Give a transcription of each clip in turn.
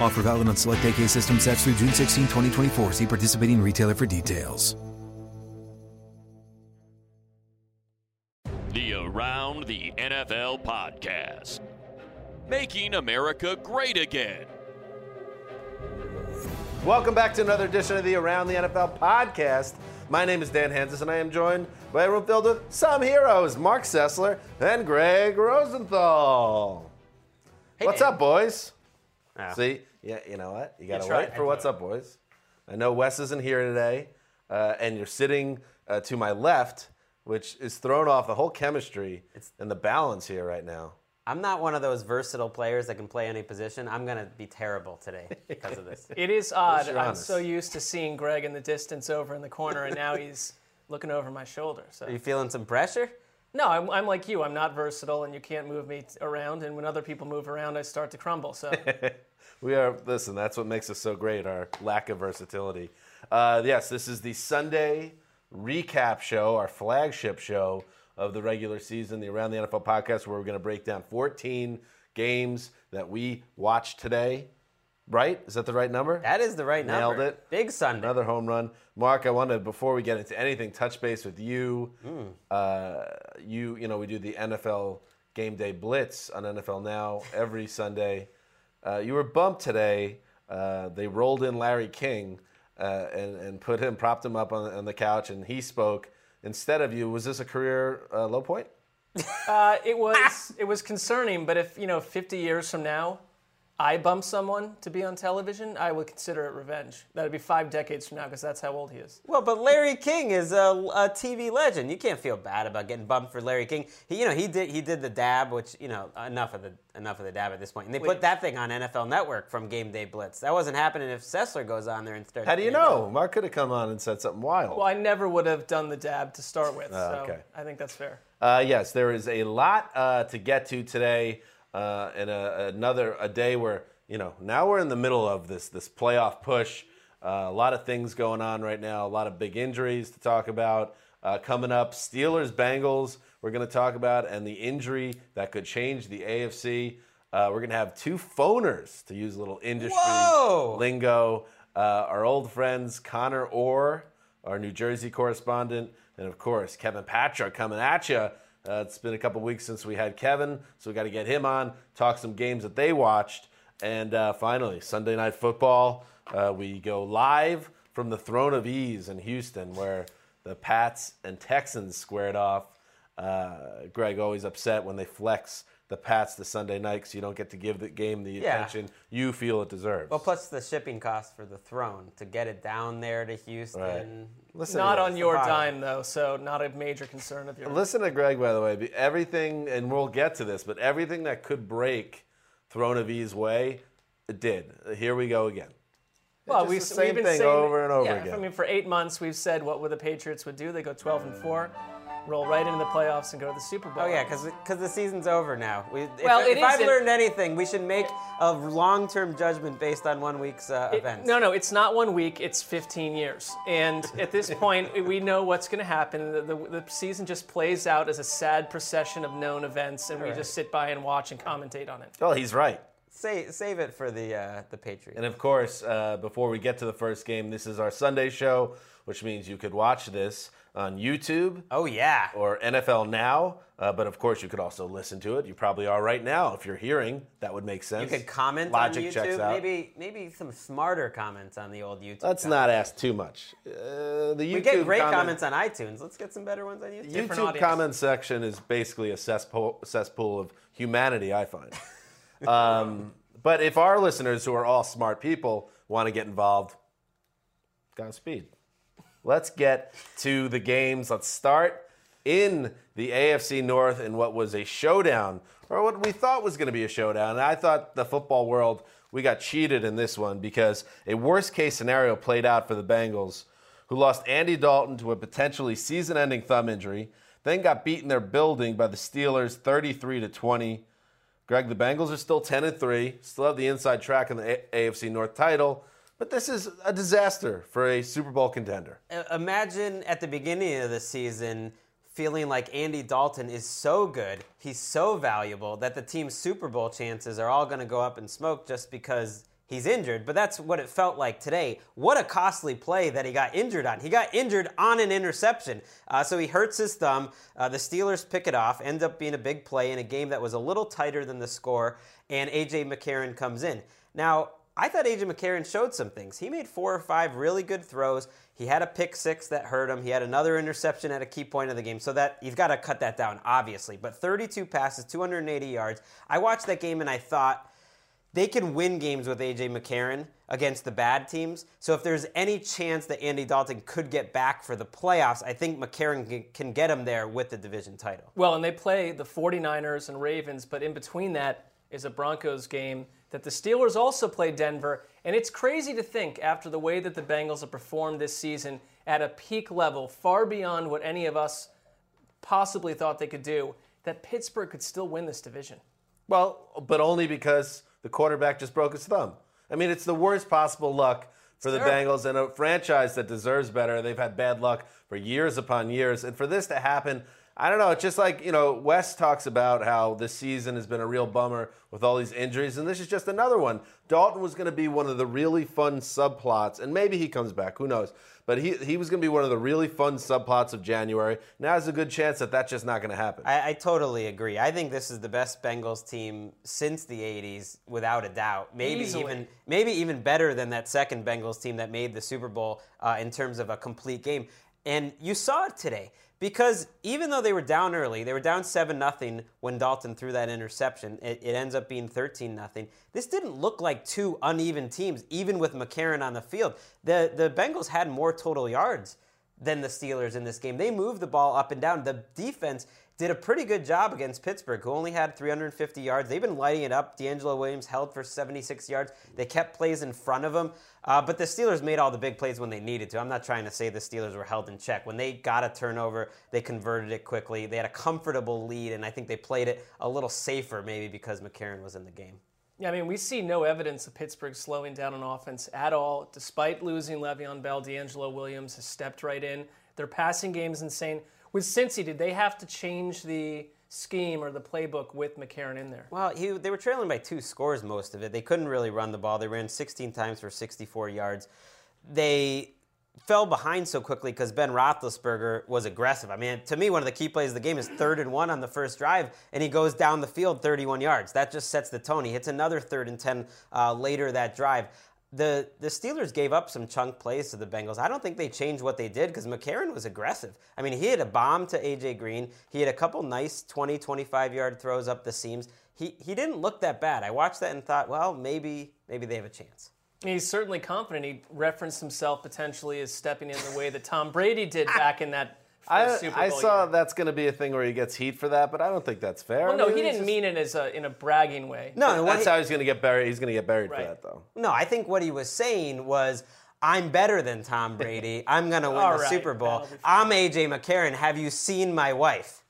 Offer valid on select AK system sets through June 16, 2024. See participating retailer for details. The Around the NFL podcast. Making America great again. Welcome back to another edition of the Around the NFL podcast. My name is Dan Hanzus, and I am joined by a room filled with some heroes Marc Sessler and Gregg Rosenthal. Hey, what's Dan. up, boys? Oh. See, yeah, you know what? You got to wait for what's up, boys. I know Wes isn't here today, uh, and you're sitting uh, to my left, which is thrown off the whole chemistry and the balance here right now. I'm not one of those versatile players that can play any position. I'm going to be terrible today because of this. It is odd. I'm honest. so used to seeing Gregg in the distance over in the corner, and now he's looking over my shoulder. So Are you feeling some pressure? no, I'm, I'm like you. I'm not versatile, and you can't move me around. And when other people move around, I start to crumble. So We are, listen, that's what makes us so great, our lack of versatility. Uh, yes, this is the Sunday recap show, our flagship show of the regular season, the Around the NFL podcast, where we're going to break down 14 games that we watched today. Right? Is that the right number? That is the right Nailed number. Nailed it. Big Sunday. Another home run. Marc, I wanted, before we get into anything, touch base with you. Hmm. Uh, you, you know, we do the NFL Game Day Blitz on NFL Now every Sunday. Uh, you were bumped today. Uh, they rolled in Larry King uh, and, and put him, propped him up on, on the couch, and he spoke instead of you. Was this a career uh, low point? uh, it was it was concerning. But if you know, 50 years from now, I bump someone to be on television, I would consider it revenge. That'd be five decades from now, because that's how old he is. Well, but Larry King is a, a TV legend. You can't feel bad about getting bumped for Larry King. He, you know, he did he did the dab, which you know enough of the enough of the dab at this point. And they Wait. put that thing on NFL Network from Game Day Blitz. That wasn't happening if Sessler goes on there and starts. How do you getting know? Marc could have come on and said something wild. Well, I never would have done the dab to start with. so okay. I think that's fair. Uh, yes, there is a lot uh, to get to today, uh, and a, another a day where you know now we're in the middle of this this playoff push. Uh, a lot of things going on right now. A lot of big injuries to talk about uh, coming up. Steelers Bengals we're going to talk about, and the injury that could change the AFC. Uh, we're going to have two phoners to use a little industry Whoa! lingo. Uh, our old friends Conor Orr, our New Jersey correspondent, and of course Kevin Patra coming at you. Uh, it's been a couple weeks since we had Kevin, so we got to get him on, talk some games that they watched, and uh, finally Sunday Night Football. Uh, we go live from the Throne of Ease in Houston, where the Pats and Texans squared off. Uh, Gregg always upset when they flex the Pats the Sunday night because you don't get to give the game the Yeah. attention you feel it deserves. Well, plus the shipping cost for the throne to get it down there to Houston. Right. Listen Not to on your bottom. dime, though, so not a major concern of yours. Listen to Gregg, by the way. Everything, and we'll get to this, but everything that could break Throne of Ease way, it did. Here we go again. Well, just we, the same we've been thing saying, over and over yeah, again. I mean, for eight months, we've said what would the Patriots would do. They go 12 and four. Roll right into the playoffs and go to the Super Bowl. Oh yeah, because because the season's over now. We, if, Well, it if I've learned anything, we should make a long-term judgment based on one week's uh, It- events. No, no, it's not one week. It's 15 years. And at this point, we know what's going to happen. The, the, the season just plays out as a sad procession of known events, and we just sit by and watch and commentate on it. Well, he's right. Say, save it for the uh, the Patriots. And of course, uh, before we get to the first game, this is our Sunday show, which means you could watch this on YouTube oh yeah. or NFL Now. Uh, but of course, you could also listen to it. You probably are right now. If you're hearing, that would make sense. You could comment Logic on YouTube. checks out. Maybe maybe some smarter comments on the old YouTube. Let's comments. not ask too much. Uh, the YouTube We get great comment- comments on iTunes. Let's get some better ones on YouTube. YouTube comment section is basically a cesspool, cesspool of humanity, I find. um, but if our listeners, who are all smart people, want to get involved, Godspeed. Let's get to the games. Let's start in the AFC North in what was a showdown, or what we thought was going to be a showdown. And I thought the football world, we got cheated in this one because a worst case scenario played out for the Bengals, who lost Andy Dalton to a potentially season ending thumb injury, then got beat in their building by the Steelers 33 to 20. Gregg, the Bengals are still 10 and 3, still have the inside track in the AFC North title, but this is a disaster for a Super Bowl contender. Imagine at the beginning of the season feeling like Andy Dalton is so good, he's so valuable that the team's Super Bowl chances are all going to go up in smoke just because he's injured. But that's what it felt like today. What a costly play that he got injured on. He got injured on an interception. Uh, so he hurts his thumb. Uh, the Steelers pick it off, end up being a big play in a game that was a little tighter than the score, and A.J. McCarron comes in. Now, I thought AJ McCarron showed some things. He made four or five really good throws. He had a pick six that hurt him. He had another interception at a key point of the game. So that you've got to cut that down, obviously. But 32 passes, 280 yards. I watched that game and I thought they can win games with AJ McCarron against the bad teams. So if there's any chance that Andy Dalton could get back for the playoffs, I think McCarron can, can get him there with the division title. Well, and they play the 49ers and Ravens, but in between that is a Broncos game that the Steelers also play Denver. And it's crazy to think, after the way that the Bengals have performed this season at a peak level, far beyond what any of us possibly thought they could do, that Pittsburgh could still win this division. Well, but only because the quarterback just broke his thumb. I mean, it's the worst possible luck for the terrible. Bengals and a franchise that deserves better. They've had bad luck for years upon years. And for this to happen, I don't know. It's just like, you know, Wes talks about how this season has been a real bummer with all these injuries, and this is just another one. Dalton was going to be one of the really fun subplots, and maybe he comes back, who knows? But he, he was going to be one of the really fun subplots of January. Now there's a good chance that that's just not going to happen. I, I totally agree. I think this is the best Bengals team since the '80s, without a doubt. Maybe Easily. even maybe even better than that second Bengals team that made the Super Bowl uh, in terms of a complete game. And you saw it today because even though they were down early, they were down seven nothing when Dalton threw that interception. It, it ends up being thirteen nothing. This didn't look like two uneven teams, even with McCarron on the field. The the Bengals had more total yards than the Steelers in this game. They moved the ball up and down. The defense did a pretty good job against Pittsburgh, who only had 350 yards. They've been lighting it up. DeAngelo Williams held for 76 yards. They kept plays in front of him. Uh, but the Steelers made all the big plays when they needed to. I'm not trying to say the Steelers were held in check. When they got a turnover, they converted it quickly. They had a comfortable lead, and I think they played it a little safer, maybe because McCarron was in the game. Yeah, I mean, we see no evidence of Pittsburgh slowing down on offense at all. Despite losing Le'Veon Bell, DeAngelo Williams has stepped right in. Their passing game is insane. With Cincy, did they have to change the scheme or the playbook with McCarron in there? Well, he, they were trailing by two scores most of it. They couldn't really run the ball. They ran 16 times for 64 yards. They fell behind so quickly because Ben Roethlisberger was aggressive. I mean, to me, one of the key plays of the game is third and one on the first drive, and he goes down the field 31 yards. That just sets the tone. He hits another third and 10 uh, later that drive. The, the Steelers gave up some chunk plays to the Bengals. I don't think they changed what they did because McCarron was aggressive. I mean, he had a bomb to A.J. Green. He had a couple nice 20, 25 yard throws up the seams. He, he didn't look that bad. I watched that and thought, well, maybe maybe they have a chance. He's certainly confident. He referenced himself potentially as stepping in the way that Tom Brady did back in that I, Super Bowl I saw year. that's going to be a thing where he gets heat for that, but I don't think that's fair. Well, I no, mean, he didn't just- mean it as a, in a bragging way. No, no, That's he- how he's going to get buried. He's going to get buried Right. for that, though. No, I think what he was saying was, I'm better than Tom Brady. I'm gonna win All the right, Super Bowl. that'll be fine. I'm AJ McCarron. Have you seen my wife?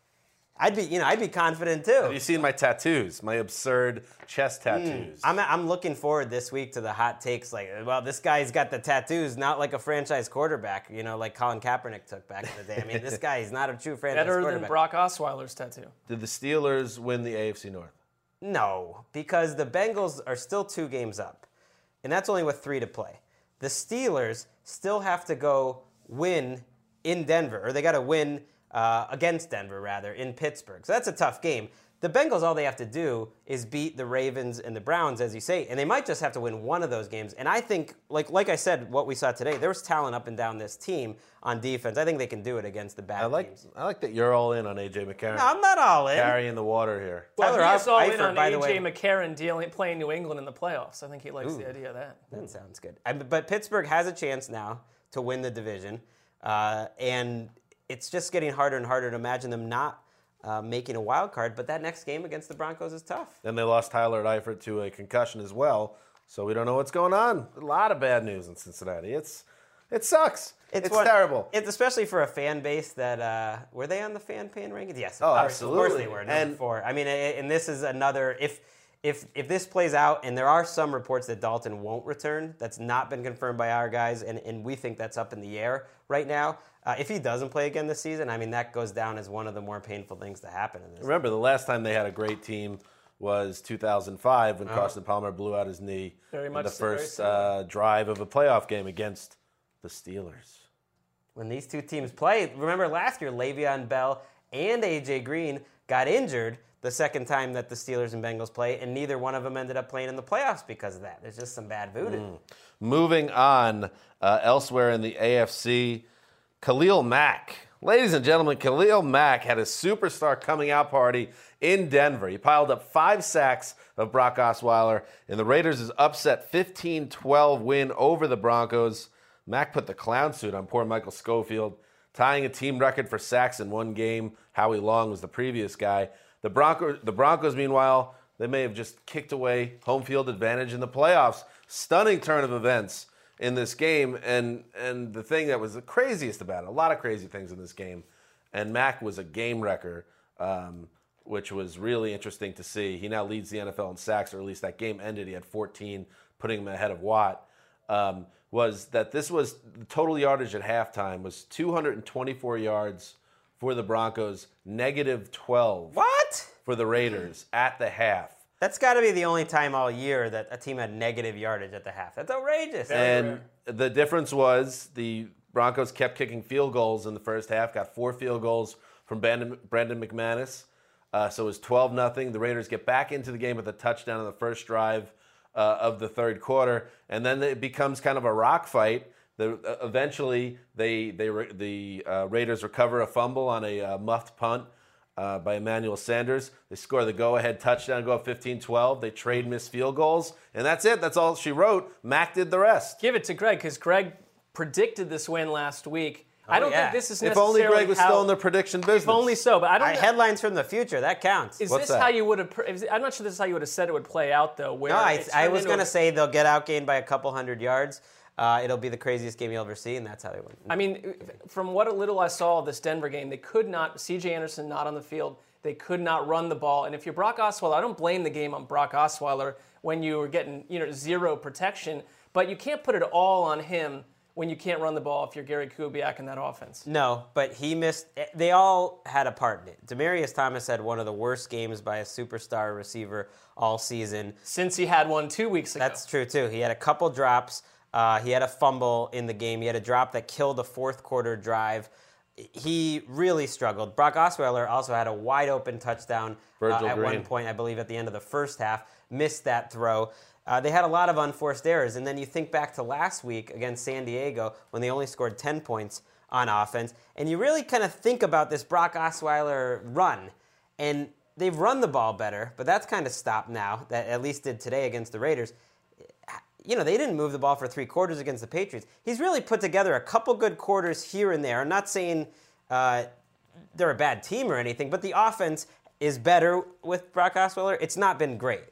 I'd be, you know, I'd be confident too. Have you seen my tattoos? My absurd chest hmm. tattoos. I'm, I'm looking forward this week to the hot takes. Like, well, this guy's got the tattoos, not like a franchise quarterback, you know, like Colin Kaepernick took back in the day. I mean, this guy is not a true franchise quarterback. Better than. Brock Osweiler's tattoo. Did the Steelers win the AFC North? No, because the Bengals are still two games up, and that's only with three to play. The Steelers still have to go win in Denver, or they got to win uh, against Denver, rather, in Pittsburgh. So that's a tough game. The Bengals, all they have to do is beat the Ravens and the Browns, as you say, and they might just have to win one of those games. And I think, like like I said, what we saw today, there was talent up and down this team on defense. I think they can do it against the bad I like teams. I like that you're all in on AJ McCarron. No, I'm not all in. carrying the water here. Well, Tyler he is all in on by the AJ way. McCarron dealing, playing New England in the playoffs. I think he likes the idea of that. That sounds good. I- But Pittsburgh has a chance now to win the division, uh, and it's just getting harder and harder to imagine them not uh, making a wild card. But that next game against the Broncos is tough. Then they lost Tyler Eifert to a concussion as well, so we don't know what's going on. A lot of bad news in Cincinnati. It's it sucks. It's, one- terrible. It's especially for a fan base that uh, were they on the fan pain rankings? Yes. of Oh, course. Of course they absolutely. were. Number And- four. I mean, and this is another if. If, if this plays out, and there are some reports that Dalton won't return, that's not been confirmed by our guys, and, and we think that's up in the air right now. Uh, if he doesn't play again this season, I mean, that goes down as one of the more painful things to happen in this. Remember, the last time they had a great team was 2005 Uh-huh. when Carson Palmer blew out his knee Very in the so, first similar. uh, drive of a playoff game against the Steelers. when these two teams play. Remember last year, Le'Veon Bell and AJ Green got injured the second time that the Steelers and Bengals play, and neither one of them ended up playing in the playoffs because of that. There's just some bad voodoo. Mm. Moving on, uh, elsewhere in the AFC, Khalil Mack. Ladies and gentlemen, Khalil Mack had a superstar coming out party in Denver. He piled up five sacks of Brock Osweiler in the Raiders' upset 15 12 win over the Broncos. Mack put the clown suit on poor Michael Schofield, tying a team record for sacks in one game. Howie Long was the previous guy. The, Bronco, the Broncos, meanwhile, they may have just kicked away home field advantage in the playoffs. Stunning turn of events in this game. And, and the thing that was the craziest about it, a lot of crazy things in this game, and Mack was a game wrecker, um, which was really interesting to see. He now leads the NFL in sacks, or at least that game ended. He had 14, putting him ahead of Watt. Um, was that this was the total yardage at halftime was 224 yards for the Broncos, negative 12 What? for the Raiders at the half. That's got to be the only time all year that a team had negative yardage at the half. That's outrageous. And the difference was the Broncos kept kicking field goals in the first half, got four field goals from Brandon, Brandon McManus. Uh, so it was 12 nothing. The Raiders get back into the game with a touchdown on the first drive uh, of the third quarter. And then it becomes kind of a rock fight. The, uh, eventually, they, they, re- the uh, Raiders recover a fumble on a uh, muffed punt uh, by Emmanuel Sanders. They score the go ahead touchdown, go up 15 12. They trade missed field goals. And that's it. That's all she wrote. Mack did the rest. Give it to Gregg because Gregg predicted this win last week. I don't yeah. think this is If only Gregg was how, still in the prediction business. If only so, but I don't. I, headlines from the future, that counts. is What's this that? how you would have? I'm not sure this is how you would have said it would play out though. Where no, I, I was going to say they'll get outgained by a couple hundred yards. Uh, it'll be the craziest game you'll ever see, and that's how they win. I mean, from what a little I saw of this Denver game, they could not. C.J. Anderson not on the field. They could not run the ball. And if you're Brock Osweiler, I don't blame the game on Brock Osweiler when you were getting you know zero protection. But you can't put it all on him when you can't run the ball if you're Gary Kubiak in that offense. No, but he missed. They all had a part in it. Demaryius Thomas had one of the worst games by a superstar receiver all season. Since he had one two weeks ago. That's true too. He had a couple drops. Uh, he had a fumble in the game. He had a drop that killed a fourth quarter drive. He really struggled. Brock Osweiler also had a wide open touchdown uh, at one point, I believe, at the end of the first half. Missed that throw. Uh, they had a lot of unforced errors. And then you think back to last week against San Diego when they only scored 10 points on offense. And you really kind of think about this Brock Osweiler run. And they've run the ball better, but that's kind of stopped now. That at least did today against the Raiders you know, they didn't move the ball for three quarters against the Patriots. He's really put together a couple good quarters here and there. I'm not saying uh, they're a bad team or anything, but the offense is better with Brock Osweiler. It's not been great.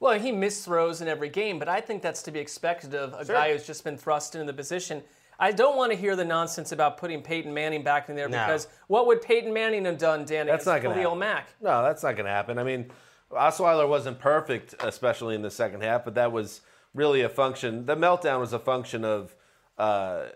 Well, he missed throws in every game, but I think that's to be expected of a Sure. guy who's just been thrust into the position. I don't want to hear the nonsense about putting Peyton Manning back in there No. because what would Peyton Manning have done, Dan, That's not against going to Khalil happen. Mack? No, that's not going to happen. I mean, Osweiler wasn't perfect, especially in the second half, but that was really a function. The meltdown was a function of uh,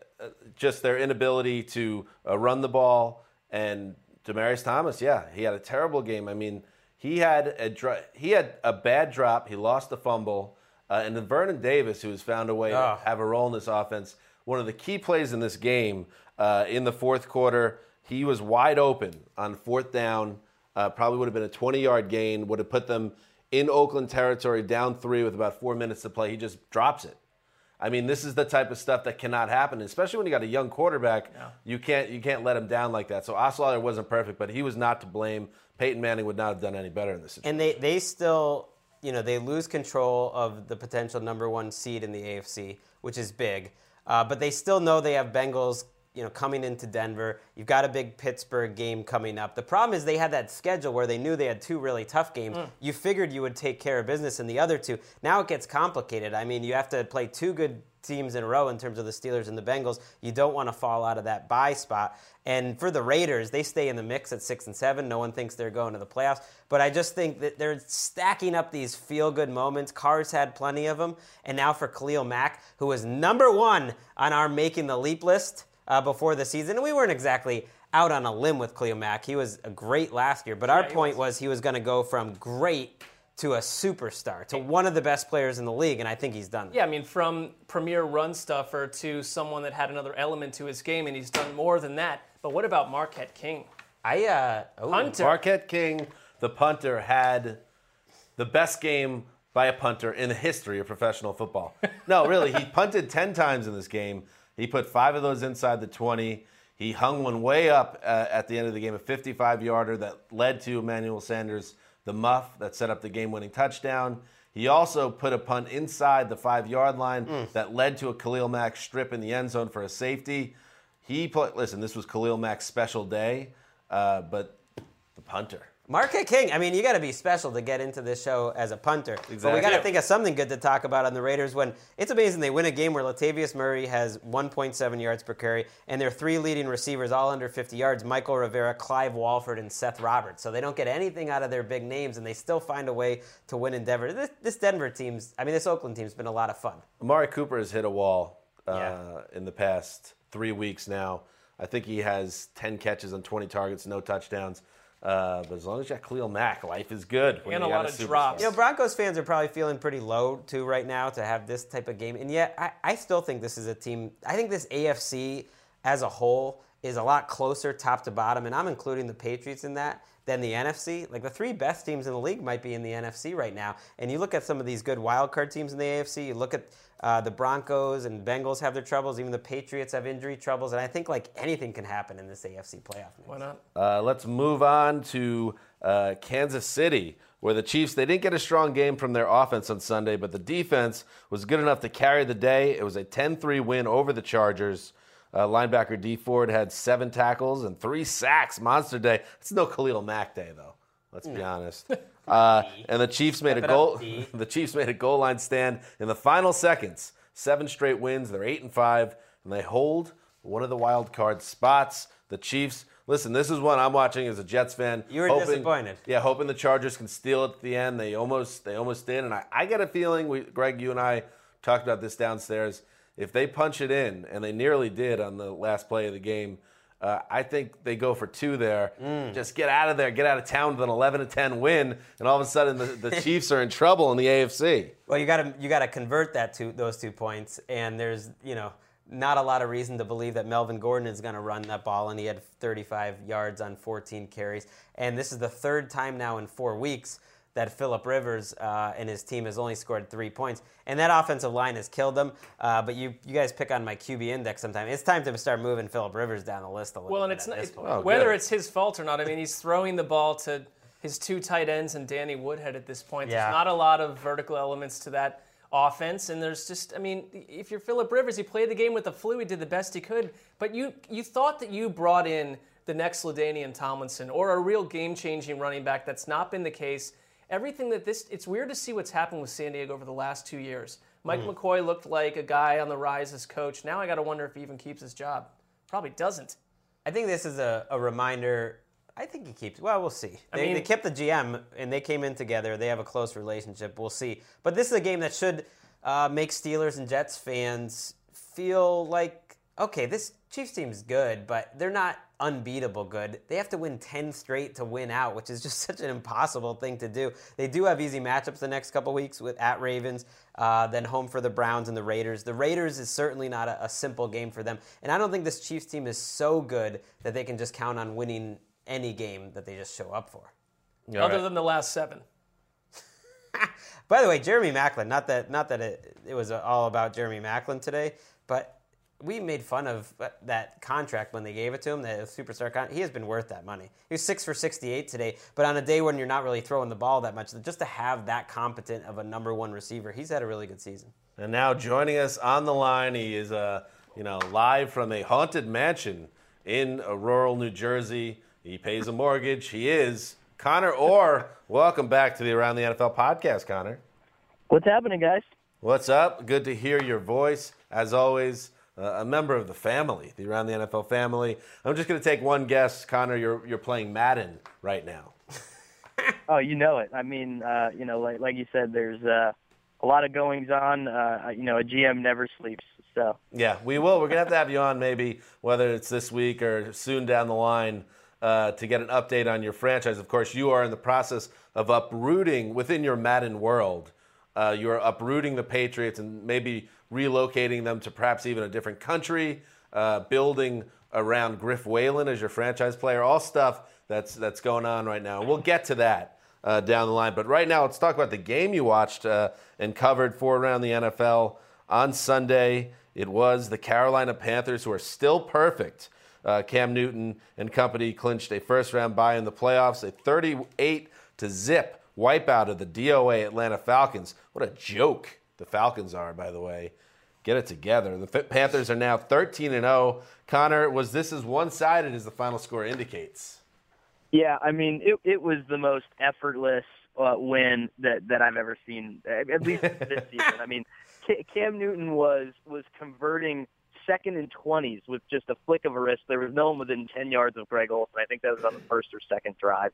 just their inability to uh, run the ball. And Demaryius Thomas, yeah, he had a terrible game. I mean, he had a dr- he had a bad drop. He lost the fumble, uh, and then Vernon Davis, who has found a way Ah. to have a role in this offense, one of the key plays in this game uh, in the fourth quarter. He was wide open on fourth down. Uh, probably would have been a 20 yard gain. Would have put them in Oakland territory, down three with about four minutes to play. He just drops it. I mean, this is the type of stuff that cannot happen, especially when you got a young quarterback. You can't you can't let him down like that. So Osweiler wasn't perfect, but he was not to blame. Peyton Manning would not have done any better in this situation. And they, they still, you know, they lose control of the potential number one seed in the AFC, which is big. Uh, but they still know they have Bengals, you know, coming into Denver. You've got a big Pittsburgh game coming up. The problem is they had that schedule where they knew they had two really tough games. Mm. You figured you would take care of business in the other two. Now it gets complicated. I mean, you have to play two good teams in a row in terms of the Steelers and the Bengals. You don't want to fall out of that bye spot. And for the Raiders, they stay in the mix at six and seven. No one thinks they're going to the playoffs. But I just think that they're stacking up these feel good moments. Cars had plenty of them. And now for Khalil Mack, who was number one on our making the leap list uh, before the season. We weren't exactly out on a limb with Khalil Mack. He was a great last year. But our point was he was going to go from great to a superstar, to one of the best players in the league. And I think he's done that. Yeah, I mean, from premier run stuffer to someone that had another element to his game, and he's done more than that. But what about Marquette King? I, uh, oh. Hunter. Marquette King, the punter, had the best game by a punter in the history of professional football. No, really, he punted 10 times in this game. He put five of those inside the 20. He hung one way up uh, at the end of the game, a 55 yarder that led to Emmanuel Sanders, the muff that set up the game winning touchdown. He also put a punt inside the five yard line that led to a Khalil Mack strip in the end zone for a safety. He put, listen, this was Khalil Mack's special day, uh, but the punter. Marquette King, I mean, you got to be special to get into this show as a punter. But we got to think of something good to talk about on the Raiders when it's amazing they win a game where Latavius Murray has 1.7 yards per carry and their three leading receivers all under 50 yards Mychal Rivera, Clive Walford, and Seth Roberts. So they don't get anything out of their big names and they still find a way to win in Denver. This, this Denver team's, I mean, this Oakland team's been a lot of fun. Amari Cooper has hit a wall uh, Yeah. in the past three weeks now. I think he has 10 catches on 20 targets, no touchdowns. Uh, but as long as you got Khalil Mack, life is good. And you a got lot of superstar. drops. You know, Broncos fans are probably feeling pretty low too right now to have this type of game, and yet I, I still think this is a team. I think this AFC as a whole is a lot closer top to bottom, and I'm including the Patriots in that than the NFC. Like the three best teams in the league might be in the NFC right now, and you look at some of these good wild card teams in the AFC. You look at uh, the Broncos and Bengals have their troubles. Even the Patriots have injury troubles, and I think like anything can happen in this AFC playoff. mix. Why not? Uh, let's move on to uh, Kansas City, where the Chiefs they didn't get a strong game from their offense on Sunday, but the defense was good enough to carry the day. It was a 10-3 win over the Chargers. Uh, linebacker Dee Ford had seven tackles and three sacks. Monster day. It's no Khalil Mack day though. Let's be honest. Uh, and the Chiefs made a up, goal. The Chiefs made a goal line stand in the final seconds. Seven straight wins. They're eight and five, and they hold one of the wild card spots. The Chiefs. Listen, this is one I'm watching as a Jets fan. You were hoping- disappointed. Yeah, hoping the Chargers can steal it at the end. They almost, they almost did, and I, I get a feeling. We, Gregg, you and I talked about this downstairs. If they punch it in, and they nearly did on the last play of the game, uh, I think they go for two there. Mm. Just get out of there, get out of town with an 11 to 10 win, and all of a sudden the, the Chiefs are in trouble in the AFC. Well, you got to you got to convert that to those two points, and there's you know not a lot of reason to believe that Melvin Gordon is going to run that ball, and he had 35 yards on 14 carries, and this is the third time now in four weeks that Philip Rivers uh, and his team has only scored three points, and that offensive line has killed them. Uh, but you you guys pick on my QB index sometime. It's time to start moving Philip Rivers down the list a little. Bit. Well, and bit it's at not, this it- Oh, whether good. it's his fault or not. I mean, he's throwing the ball to his two tight ends and Danny Woodhead at this point. Yeah. There's not a lot of vertical elements to that offense, and there's just, I mean, if you're Philip Rivers, he played the game with the flu. He did the best he could, but you you thought that you brought in the next LaDainian Tomlinson or a real game-changing running back. That's not been the case. Everything that this, it's weird to see what's happened with San Diego over the last two years. Mike mm. McCoy looked like a guy on the rise as coach. Now I got to wonder if he even keeps his job. Probably doesn't. I think this is a, a reminder. I think he keeps. Well, we'll see. They, I mean, they kept the GM and they came in together. They have a close relationship. We'll see. But this is a game that should uh, make Steelers and Jets fans feel like okay, this Chiefs team is good, but they're not unbeatable good. They have to win 10 straight to win out, which is just such an impossible thing to do. They do have easy matchups the next couple weeks with at Ravens, uh, then home for the Browns and the Raiders. The Raiders is certainly not a, a simple game for them. And I don't think this Chiefs team is so good that they can just count on winning any game that they just show up for. All Other right. than the last seven. By the way, Jeremy Maclin, not that not that it, it was all about Jeremy Maclin today, but we made fun of that contract when they gave it to him, the superstar contract. He has been worth that money. He was six for 68 today, but on a day when you're not really throwing the ball that much, just to have that competent of a number one receiver, he's had a really good season. And now joining us on the line, he is uh, you know live from a haunted mansion in rural New Jersey. He pays a mortgage. He is Conor Orr. Welcome back to the Around the NFL podcast, Conor. What's happening, guys? What's up? Good to hear your voice. As always, uh, a member of the family, the Around the NFL family. I'm just going to take one guess, Conor. You're you're playing Madden right now. oh, you know it. I mean, uh, you know, like like you said, there's uh, a lot of goings on. Uh, you know, a GM never sleeps. So yeah, we will. We're gonna have to have you on maybe whether it's this week or soon down the line. Uh, to get an update on your franchise. Of course, you are in the process of uprooting within your Madden world. Uh, you are uprooting the Patriots and maybe relocating them to perhaps even a different country, uh, building around Griff Whalen as your franchise player, all stuff that's that's going on right now. We'll get to that uh, down the line. But right now, let's talk about the game you watched uh, and covered for around the NFL on Sunday. It was the Carolina Panthers who are still perfect. Uh, Cam Newton and company clinched a first round bye in the playoffs, a 38 to zip wipeout of the DOA Atlanta Falcons. What a joke the Falcons are, by the way. Get it together. The Panthers are now 13 and 0. Conor, was this as one sided as the final score indicates? Yeah, I mean, it, it was the most effortless uh, win that, that I've ever seen, at least this season. I mean, Cam Newton was was converting second and 20s with just a flick of a wrist. There was no one within 10 yards of Greg Olson. I think that was on the first or second drive.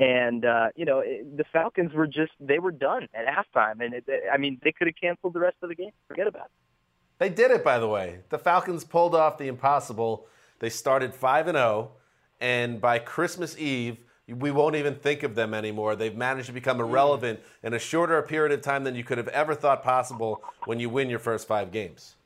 And uh, you know, it, the Falcons were just they were done at halftime, and it, I mean, they could have canceled the rest of the game. Forget about it. They did it, by the way. The Falcons pulled off the impossible. They started five and zero, oh, and by Christmas Eve, we won't even think of them anymore. They've managed to become irrelevant in a shorter period of time than you could have ever thought possible when you win your first five games.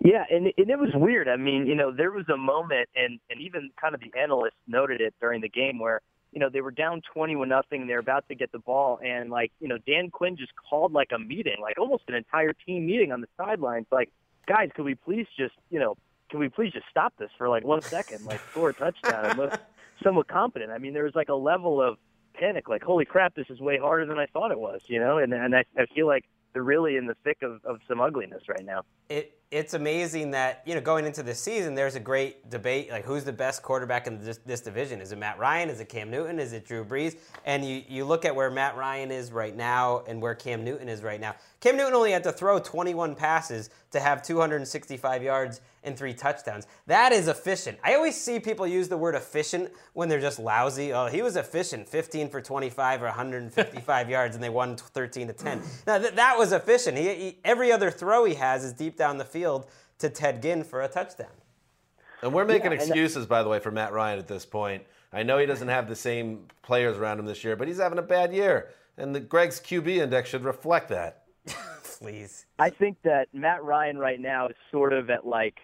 Yeah, and and it was weird. I mean, you know, there was a moment, and and even kind of the analysts noted it during the game where you know, they were down 21 nothing. They're about to get the ball. And like, you know, Dan Quinn just called like a meeting, like almost an entire team meeting on the sidelines. Like, guys, could we please just, you know, can we please just stop this for like one second, like score a touchdown and look somewhat competent? I mean, there was like a level of panic, like, holy crap, this is way harder than I thought it was, you know? And, and I, I feel like they're really in the thick of, of some ugliness right now. It it's amazing that you know going into this season there's a great debate like who's the best quarterback in this, this, division? Is it matt ryan? Is it cam newton? Is it drew brees? And you, you look at where matt ryan is right now and where cam newton is right now. Cam newton only had to throw 21 passes to have 265 yards and three touchdowns. That is efficient. I always see people use the word efficient when they're just lousy. Oh he was efficient 15 for 25 or 155 yards and they won 13 to 10 now th- that was efficient. He, he, every other throw he has is deep down the field field to Ted Ginn for a touchdown. And we're making yeah, excuses, by the way, for Matt Ryan at this point. I know he doesn't have the same players around him this year, but he's having a bad year. And the Gregg's QB index should reflect that. Please. I think that Matt Ryan right now is sort of at like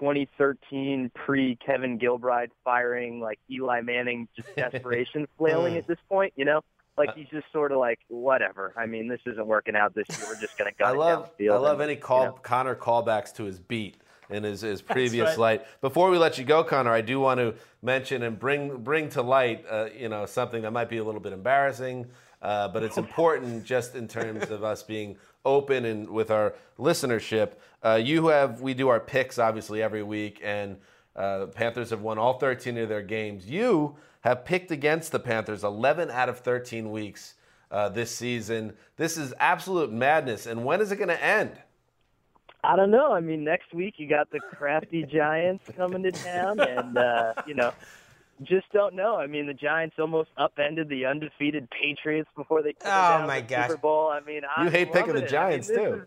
2013 pre Kevin Gilbride firing, like Eli Manning, just desperation flailing at this point, you know? Like uh, he's just sort of like whatever. I mean, this isn't working out this year. We're just going to go. I love, down the field. I love and, any call you know. Conor callbacks to his beat in his, his previous right. light. Before we let you go, Conor, I do want to mention and bring bring to light, uh, you know, something that might be a little bit embarrassing, uh, but it's important just in terms of us being open and with our listenership. Uh, you have we do our picks obviously every week, and uh, Panthers have won all 13 of their games. You have picked against the Panthers 11 out of 13 weeks. uh, this season. This is absolute madness. And when is it going to end? I don't know. I mean, next week you got the crafty Giants coming to town, and uh, you know, just don't know. I mean, the Giants almost upended the undefeated Patriots before they took Oh, my the gosh. Super Bowl. I mean, You I'm hate picking the it. I mean, Giants, too. is-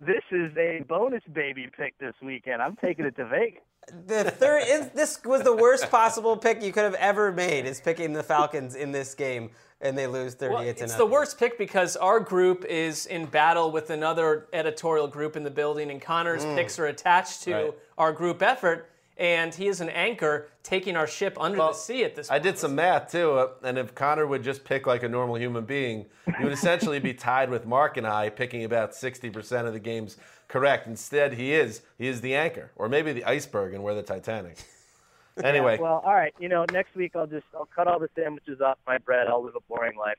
This is a bonus baby pick this weekend. I'm taking it to Vegas. The third this was the worst possible pick you could have ever made is picking the Falcons in this game and they lose 38 Well, to it's the worst pick because our group is in battle with another editorial group in the building, and Conor's mm. picks are attached to Right. our group effort, and he is an anchor taking our ship under Well, the sea at this point. I did some math too, uh, and if Conor would just pick like a normal human being, he would essentially be tied with Marc and I, picking about 60% of the games correct. Instead, he is he is the anchor, or maybe the iceberg, and we're the Titanic. Anyway, Well, all right. You know, next week I'll just I'll cut all the sandwiches off my bread. I'll live a boring life.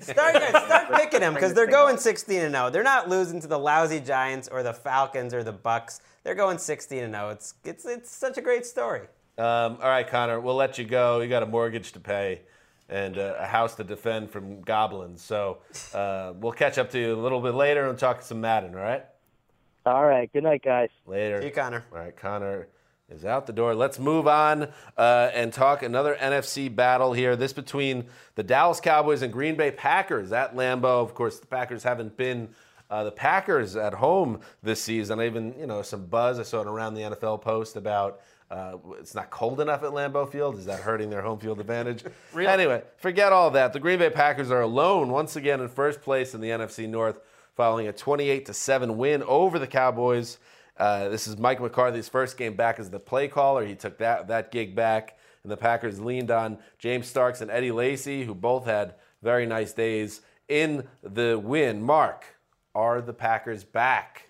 Start, start picking them because they're going 16 and 0. They're not losing to the lousy Giants or the Falcons or the Bucks. They're going 16 and 0. It's it's it's such a great story. um, all right, Conor, we'll let you go. You got a mortgage to pay and uh, a house to defend from goblins. So uh, we'll catch up to you a little bit later and talk some Madden. All right. All right. Good night, guys. Later. See you, Conor. All right, Conor is out the door. Let's move on uh, and talk another NFC battle here. This between the Dallas Cowboys and Green Bay Packers at Lambeau. Of course, the Packers haven't been uh, the Packers at home this season. I even, you know, some buzz. I saw it around the NFL post about. Uh, it's not cold enough at Lambeau Field. Is that hurting their home field advantage? Anyway, forget all that. The Green Bay Packers are alone once again in first place in the NFC North, following a 28 to seven win over the Cowboys. Uh, this is Mike McCarthy's first game back as the play caller. He took that that gig back, and the Packers leaned on James Starks and Eddie Lacy, who both had very nice days in the win. Mark, are the Packers back?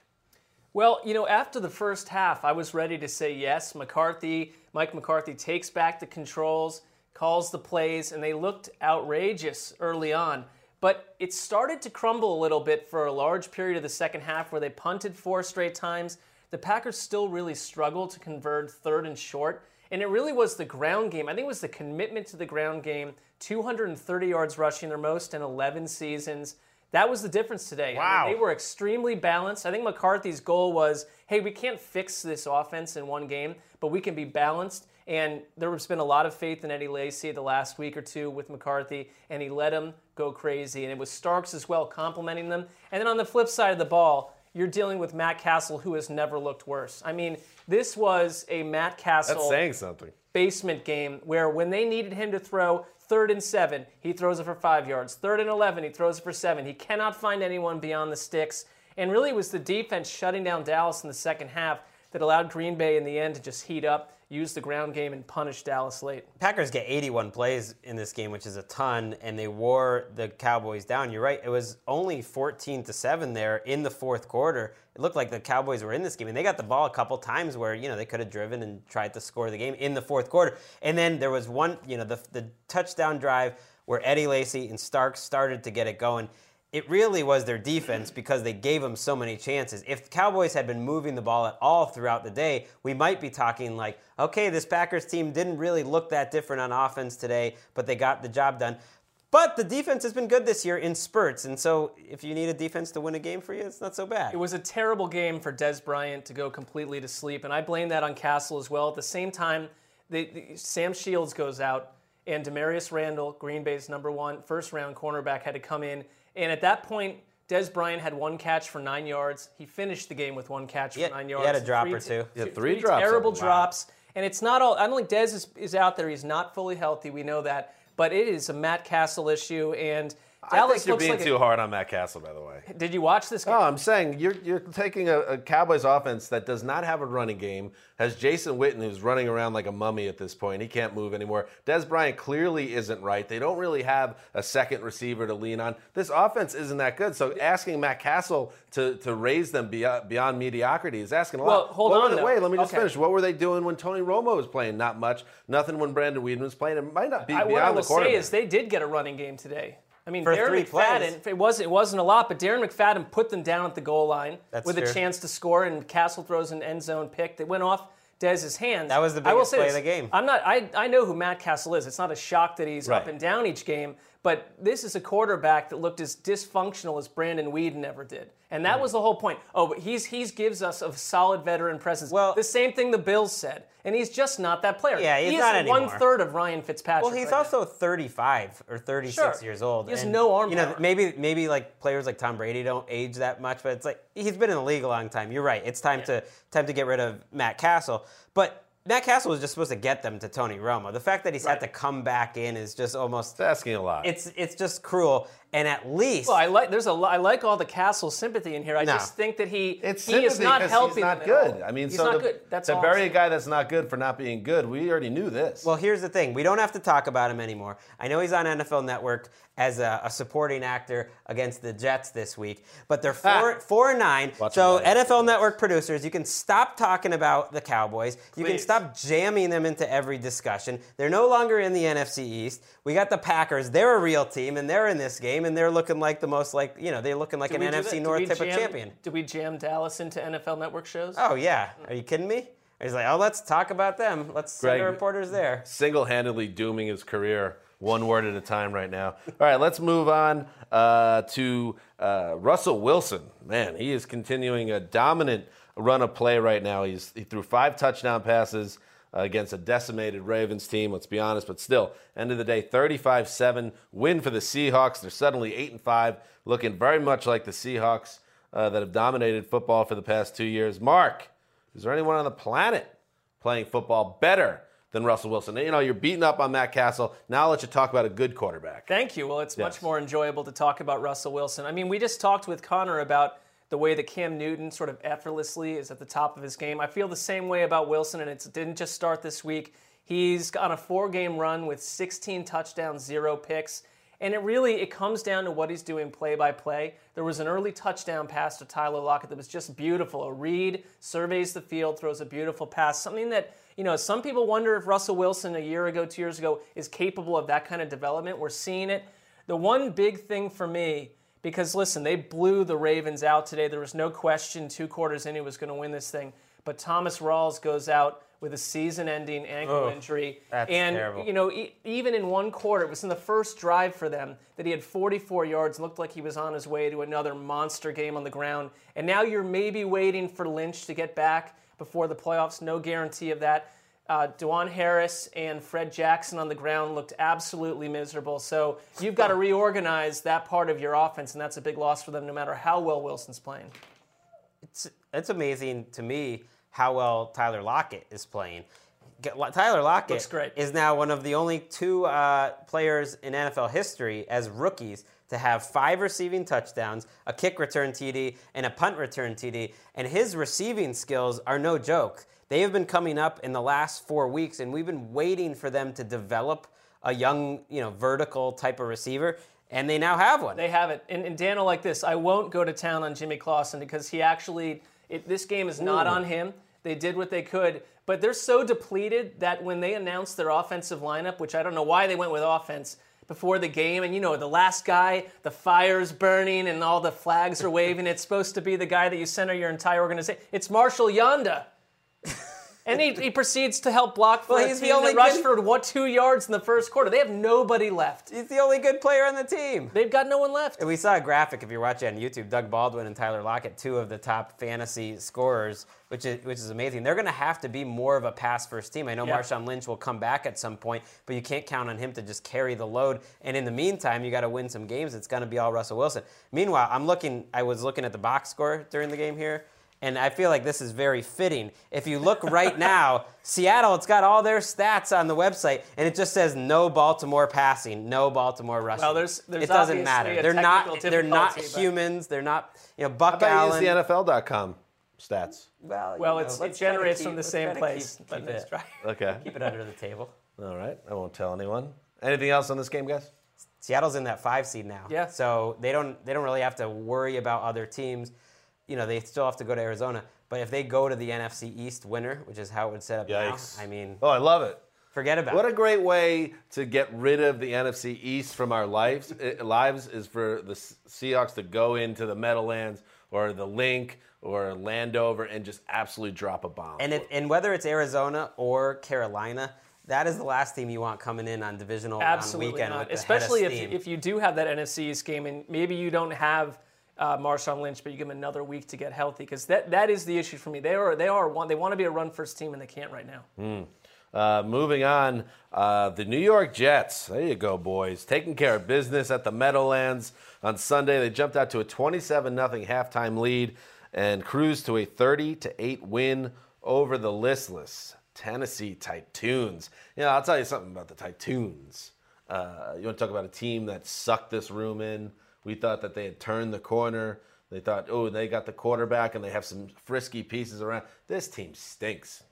Well, you know, after the first half, I was ready to say yes. McCarthy, Mike McCarthy takes back the controls, calls the plays, and they looked outrageous early on. But it started to crumble a little bit for a large period of the second half where they punted four straight times. The Packers still really struggled to convert third and short. And it really was the ground game. I think it was the commitment to the ground game 230 yards rushing, their most in 11 seasons. That was the difference today. I mean, they were extremely balanced. I think McCarthy's goal was, hey, we can't fix this offense in one game, but we can be balanced. And there has been a lot of faith in Eddie Lacy the last week or two with McCarthy, and he let him go crazy. And it was Starks as well complementing them. And then on the flip side of the ball, you're dealing with Matt Cassel, who has never looked worse. I mean, this was a Matt Cassel That's saying something. basement game where when they needed him to throw third and seven, he throws it for five yards. Third and 11, he throws it for seven. He cannot find anyone beyond the sticks. And really, it was the defense shutting down Dallas in the second half that allowed Green Bay in the end to just heat up, use the ground game, and punish Dallas late. Packers get 81 plays in this game, which is a ton, and they wore the Cowboys down. You're right; it was only 14 to seven there in the fourth quarter. It looked like the Cowboys were in this game, and they got the ball a couple times where you know they could have driven and tried to score the game in the fourth quarter. And then there was one, you know, the the touchdown drive where Eddie Lacy and Starks started to get it going. It really was their defense because they gave them so many chances. If the Cowboys had been moving the ball at all throughout the day, we might be talking like, okay, this Packers team didn't really look that different on offense today, but they got the job done. But the defense has been good this year in spurts, and so if you need a defense to win a game for you, it's not so bad. It was a terrible game for Dez Bryant to go completely to sleep, and I blame that on Cassel as well. At the same time, the, the- Sam Shields goes out, and Damarious Randall, Green Bay's number one first round cornerback, had to come in. And at that point, Dez Bryant had one catch for nine yards. He finished the game with one catch Yeah, for nine he yards. He had a drop Three- or two. Yeah, three three drops terrible. Wow. drops. And it's not all. I don't think Dez is, is out there. He's not fully healthy. We know that. But it is a Matt Cassel issue, and I Dallas think you're being like. a- too hard on Matt Cassel, by the way. Did you watch this game? No, I'm saying you're you're taking a, a Cowboys offense that does not have a running game, has Jason Witten who's running around like a mummy at this point. He can't move anymore. Dez Bryant clearly isn't right. They don't really have a second receiver to lean on. This offense isn't that good. So asking Matt Cassel to, to raise them beyond, beyond mediocrity is asking a lot. Well, hold What on, were they- though. Wait, let me just Okay. finish. What were they doing when Tony Romo was playing? Not much. Nothing when Brandon Weeden was playing. It might not be I, beyond what I the will say is they did get a running game today. I mean, For Darren three McFadden, plays. it wasn't, it wasn't a lot, but Darren McFadden put them down at the goal line That's with a chance to score, and Cassel throws an end zone pick that went off Dez's hands. That was the I will say play of the game. I'm not. I, I know who Matt Cassel is. It's not a shock that he's up and down each game. But this is a quarterback that looked as dysfunctional as Brandon Weeden ever did, and that was the whole point. Oh, but he's he's gives us a solid veteran presence. Well- the same thing the Bills said, and he's just not that player. Yeah, he's he not anymore. one third of Ryan Fitzpatrick. Well, he's right also 35 or 36 Sure. years old. He has and, no arm You know, power. maybe maybe like players like Tom Brady don't age that much, but it's like he's been in the league a long time. You're right. It's time to time to get rid of Matt Cassel. But Matt Cassel was just supposed to get them to Tony Romo. The fact that he's had to come back in is just almost It's asking a lot. it's it's just cruel. And at least Well, I like there's a lo- like all the Cassel sympathy in here. I No. just think that he It's he is not not 'cause helping. He's not them at all. good. I mean, he's so not to, good. That's to all. Bury a saying. guy that's not good for not being good, we already knew this. Well, here's the thing. We don't have to talk about him anymore. I know he's on NFL Network as a, a supporting actor against the Jets this week, but they're ah. four, four and nine. Watch so him. NFL Network producers, you can stop talking about the Cowboys. You can stop jamming them into every discussion. They're no longer in the NFC East. We got the Packers. They're a real team, and they're in this game, and they're looking like the most like you know they're looking like Did an we that? NFC North we type of champion. Did we jam Dallas into NFL Network shows? Oh yeah, are you kidding me? He's like, oh, let's talk about them. Let's send the reporters there. single-handedly dooming his career one word at a time right now. All right, let's move on uh, to uh, Russell Wilson. Man, he is continuing a dominant run of play right now. He's he threw five touchdown passes uh, against a decimated Ravens team. Let's be honest, but still, end of the day, 35-7 win for the Seahawks. They're suddenly eight and five, looking very much like the Seahawks uh, that have dominated football for the past two years. Marc, is there anyone on the planet playing football better than Russell Wilson? You know, you're beating up on Matt Cassel. Now I'll let you talk about a good quarterback. Thank you. Well, it's Yes. much more enjoyable to talk about Russell Wilson. I mean, we just talked with Conor about the way that Cam Newton sort of effortlessly is at the top of his game. I feel the same way about Wilson, and it didn't just start this week. He's on a four-game run with 16 touchdowns, zero picks. And it really it comes down to what he's doing play by play. There was an early touchdown pass to Tyler Lockett that was just beautiful. A read, surveys the field, throws a beautiful pass. Something that, you know, some people wonder if Russell Wilson a year ago, two years ago, is capable of that kind of development. We're seeing it. The one big thing for me, because listen, they blew the Ravens out today. There was no question two quarters in he was going to win this thing. But Thomas Rawls goes out with a season-ending ankle oh, injury, that's and terrible. you know, e- even in one quarter, it was in the first drive for them that he had 44 yards, looked like he was on his way to another monster game on the ground. And now you're maybe waiting for Lynch to get back before the playoffs. No guarantee of that. Uh, DuJuan Harris and Fred Jackson on the ground looked absolutely miserable. So you've got to reorganize that part of your offense, and that's a big loss for them, no matter how well Wilson's playing. it's, it's amazing to me how well Tyler Lockett is playing. Tyler Lockett is now one of the only two uh, players in NFL history as rookies to have five receiving touchdowns, a kick return TD, and a punt return TD. And his receiving skills are no joke. They have been coming up in the last four weeks, and we've been waiting for them to develop a young, you know, vertical type of receiver, and they now have one. They have it. And, and Dan, like this, I won't go to town on Jimmy Clausen because he actually, it, this game is not on him. They did what they could, but they're so depleted that when they announced their offensive lineup, which I don't know why they went with offense before the game, and you know, the last guy, the fire's burning and all the flags are waving, it's supposed to be the guy that you center your entire organization. It's Marshal Yanda. And he, he proceeds to help block for Well, he's the team only rushed good- for what two yards in the first quarter. They have nobody left. He's the only good player on the team. They've got no one left. And we saw a graphic if you're watching on YouTube. Doug Baldwin and Tyler Lockett, two of the top fantasy scorers, which is which is amazing. They're going to have to be more of a pass first team. I know Yeah. Marshawn Lynch will come back at some point, but you can't count on him to just carry the load. And in the meantime, you got to win some games. It's going to be all Russell Wilson. Meanwhile, I'm looking. I was looking at the box score during the game here. And I feel like this is very fitting. If you look right now, Seattle, it's got all their stats on the website, and it just says no Baltimore passing, no Baltimore rushing. Well, there's- there's it doesn't matter. They're not. They're not humans. They're not. You know, Buck How about Allen. you use the NFL.com stats? well, Well, know, it's, it let's try to generates keep- from the same place. Keep, but keep let's it, try. Okay. keep it under the table. All right. I won't tell anyone. Anything else on this game, guys? Seattle's in that five seed now. Yeah. So they don't they don't really have to worry about other teams. You know, they still have to go to Arizona. But if they go to the NFC East winner, which is how it would set up Yikes. now, I mean, Oh, I love it. forget about What it. What a great way to get rid of the NFC East from our lives. eh, lives is for the S- Seahawks to go into the Meadowlands or the Linc or Landover and just absolutely drop a bomb. And if, and whether it's Arizona or Carolina, that is the last team you want coming in on divisional round Absolutely weekend. not. with the head of Especially if, if you do have that NFC East game and maybe you don't have uh, Marshawn Lynch, but you give him another week to get healthy because that, that is the issue for me. They are they are one they want to be a run first team and they can't right now. Uh, moving on, uh, the New York Jets. There you go, boys. Taking care of business at the Meadowlands on Sunday. They jumped out to a 27 0 halftime lead and cruised to a 30 to 8 win over the listless Tennessee Titans. You know, I'll tell you something about the Titans. Uh, you want to talk about a team that sucked this room in? We thought that they had turned the corner. They thought, oh, they got the quarterback and they have some frisky pieces around. This team stinks.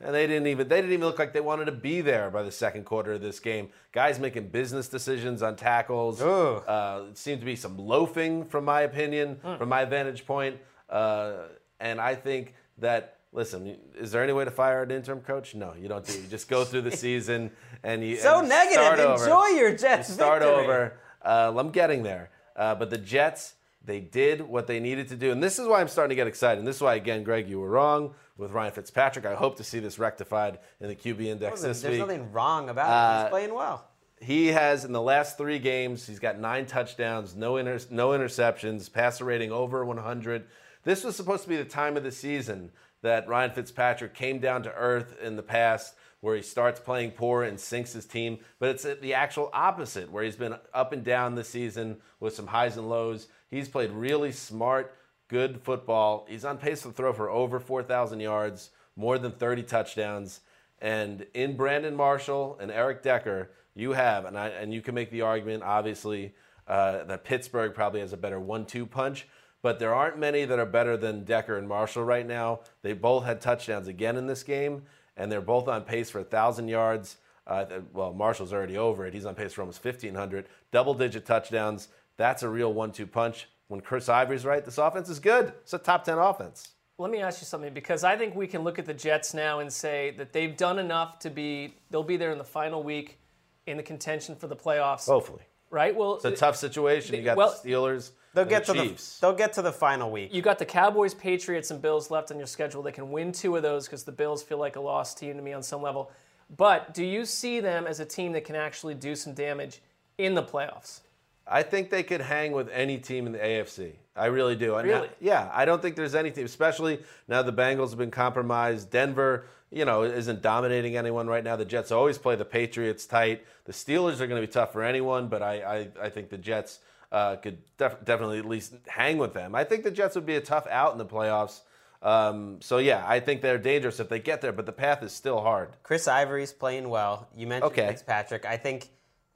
And they didn't even they didn't even look like they wanted to be there by the second quarter of this game. Guys making business decisions on tackles. Uh, it seemed to be some loafing, from my opinion, from my vantage point. Uh, and I think that listen, is there any way to fire an interim coach? No, you don't do. You just go through the season and you so and negative. Start over. Enjoy your Jets You start victory. over. Uh, I'm getting there. Uh, but the Jets, they did what they needed to do. And this is why I'm starting to get excited. And this is why, again, Gregg, you were wrong with Ryan Fitzpatrick. I hope to see this rectified in the QB index There's this week. There's nothing wrong about it. Uh, He's playing well. He has, in the last three games, he's got nine touchdowns, no, inter- no interceptions, passer rating over 100. This was supposed to be the time of the season that Ryan Fitzpatrick came down to earth in the past, where he starts playing poor and sinks his team. But it's the actual opposite, where he's been up and down this season with some highs and lows. He's played really smart, good football. He's on pace to throw for over 4,000 yards, more than 30 touchdowns. And in Brandon Marshall and Eric Decker, you have, and, I, and you can make the argument, obviously, uh, that Pittsburgh probably has a better one two punch, but there aren't many that are better than Decker and Marshall right now. They both had touchdowns again in this game, and they're both on pace for 1,000 yards. Uh, well, Marshall's already over it. He's on pace for almost 1,500. Double digit touchdowns. That's a real one two punch. When Chris Ivory's right, this offense is good. It's a top 10 offense. Let me ask you something because I think we can look at the Jets now and say that they've done enough to be they'll be there in the final week in the contention for the playoffs. Hopefully. Right? Well, It's a tough situation. You got Well, the Steelers, They'll get the to Chiefs. the they'll get to the final week. you got the Cowboys, Patriots, and Bills left on your schedule. They can win two of those because the Bills feel like a lost team to me on some level. But do you see them as a team that can actually do some damage in the playoffs? I think they could hang with any team in the AFC. I really do. And Really? now- yeah, I don't think there's any team, especially now the Bengals have been compromised. Denver, you know, isn't dominating anyone right now. The Jets always play the Patriots tight. The Steelers are going to be tough for anyone, but I, I, I think the Jets uh, could def- definitely at least hang with them. I think the Jets would be a tough out in the playoffs. Um, so yeah, I think they're dangerous if they get there, but the path is still hard. Chris Ivory's playing well. You mentioned Okay. Fitzpatrick. I think,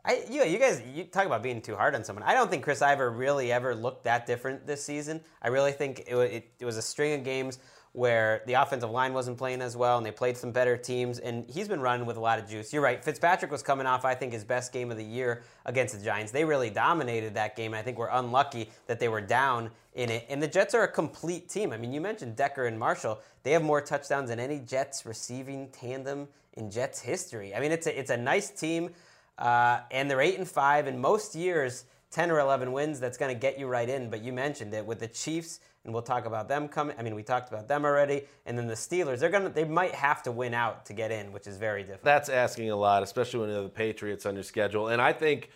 I you, you guys you talk about being too hard on someone. I don't think Chris Ivory really ever looked that different this season. I really think it, it, it was a string of games where the offensive line wasn't playing as well, and they played some better teams. And he's been running with a lot of juice. You're right. Fitzpatrick was coming off, I think, his best game of the year against the Giants. They really dominated that game. I think we're unlucky that they were down in it. And the Jets are a complete team. I mean, you mentioned Decker and Marshall. They have more touchdowns than any Jets receiving tandem in Jets history. I mean, it's a, it's a nice team, uh, and they're eight and five. In most years, ten or eleven wins. That's going to get you right in. But you mentioned it with the Chiefs, and we'll talk about them coming. I mean, we talked about them already, and then the Steelers. They're gonna they might have to win out to get in, which is very difficult. That's asking a lot, especially when you have the Patriots on your schedule. And I think,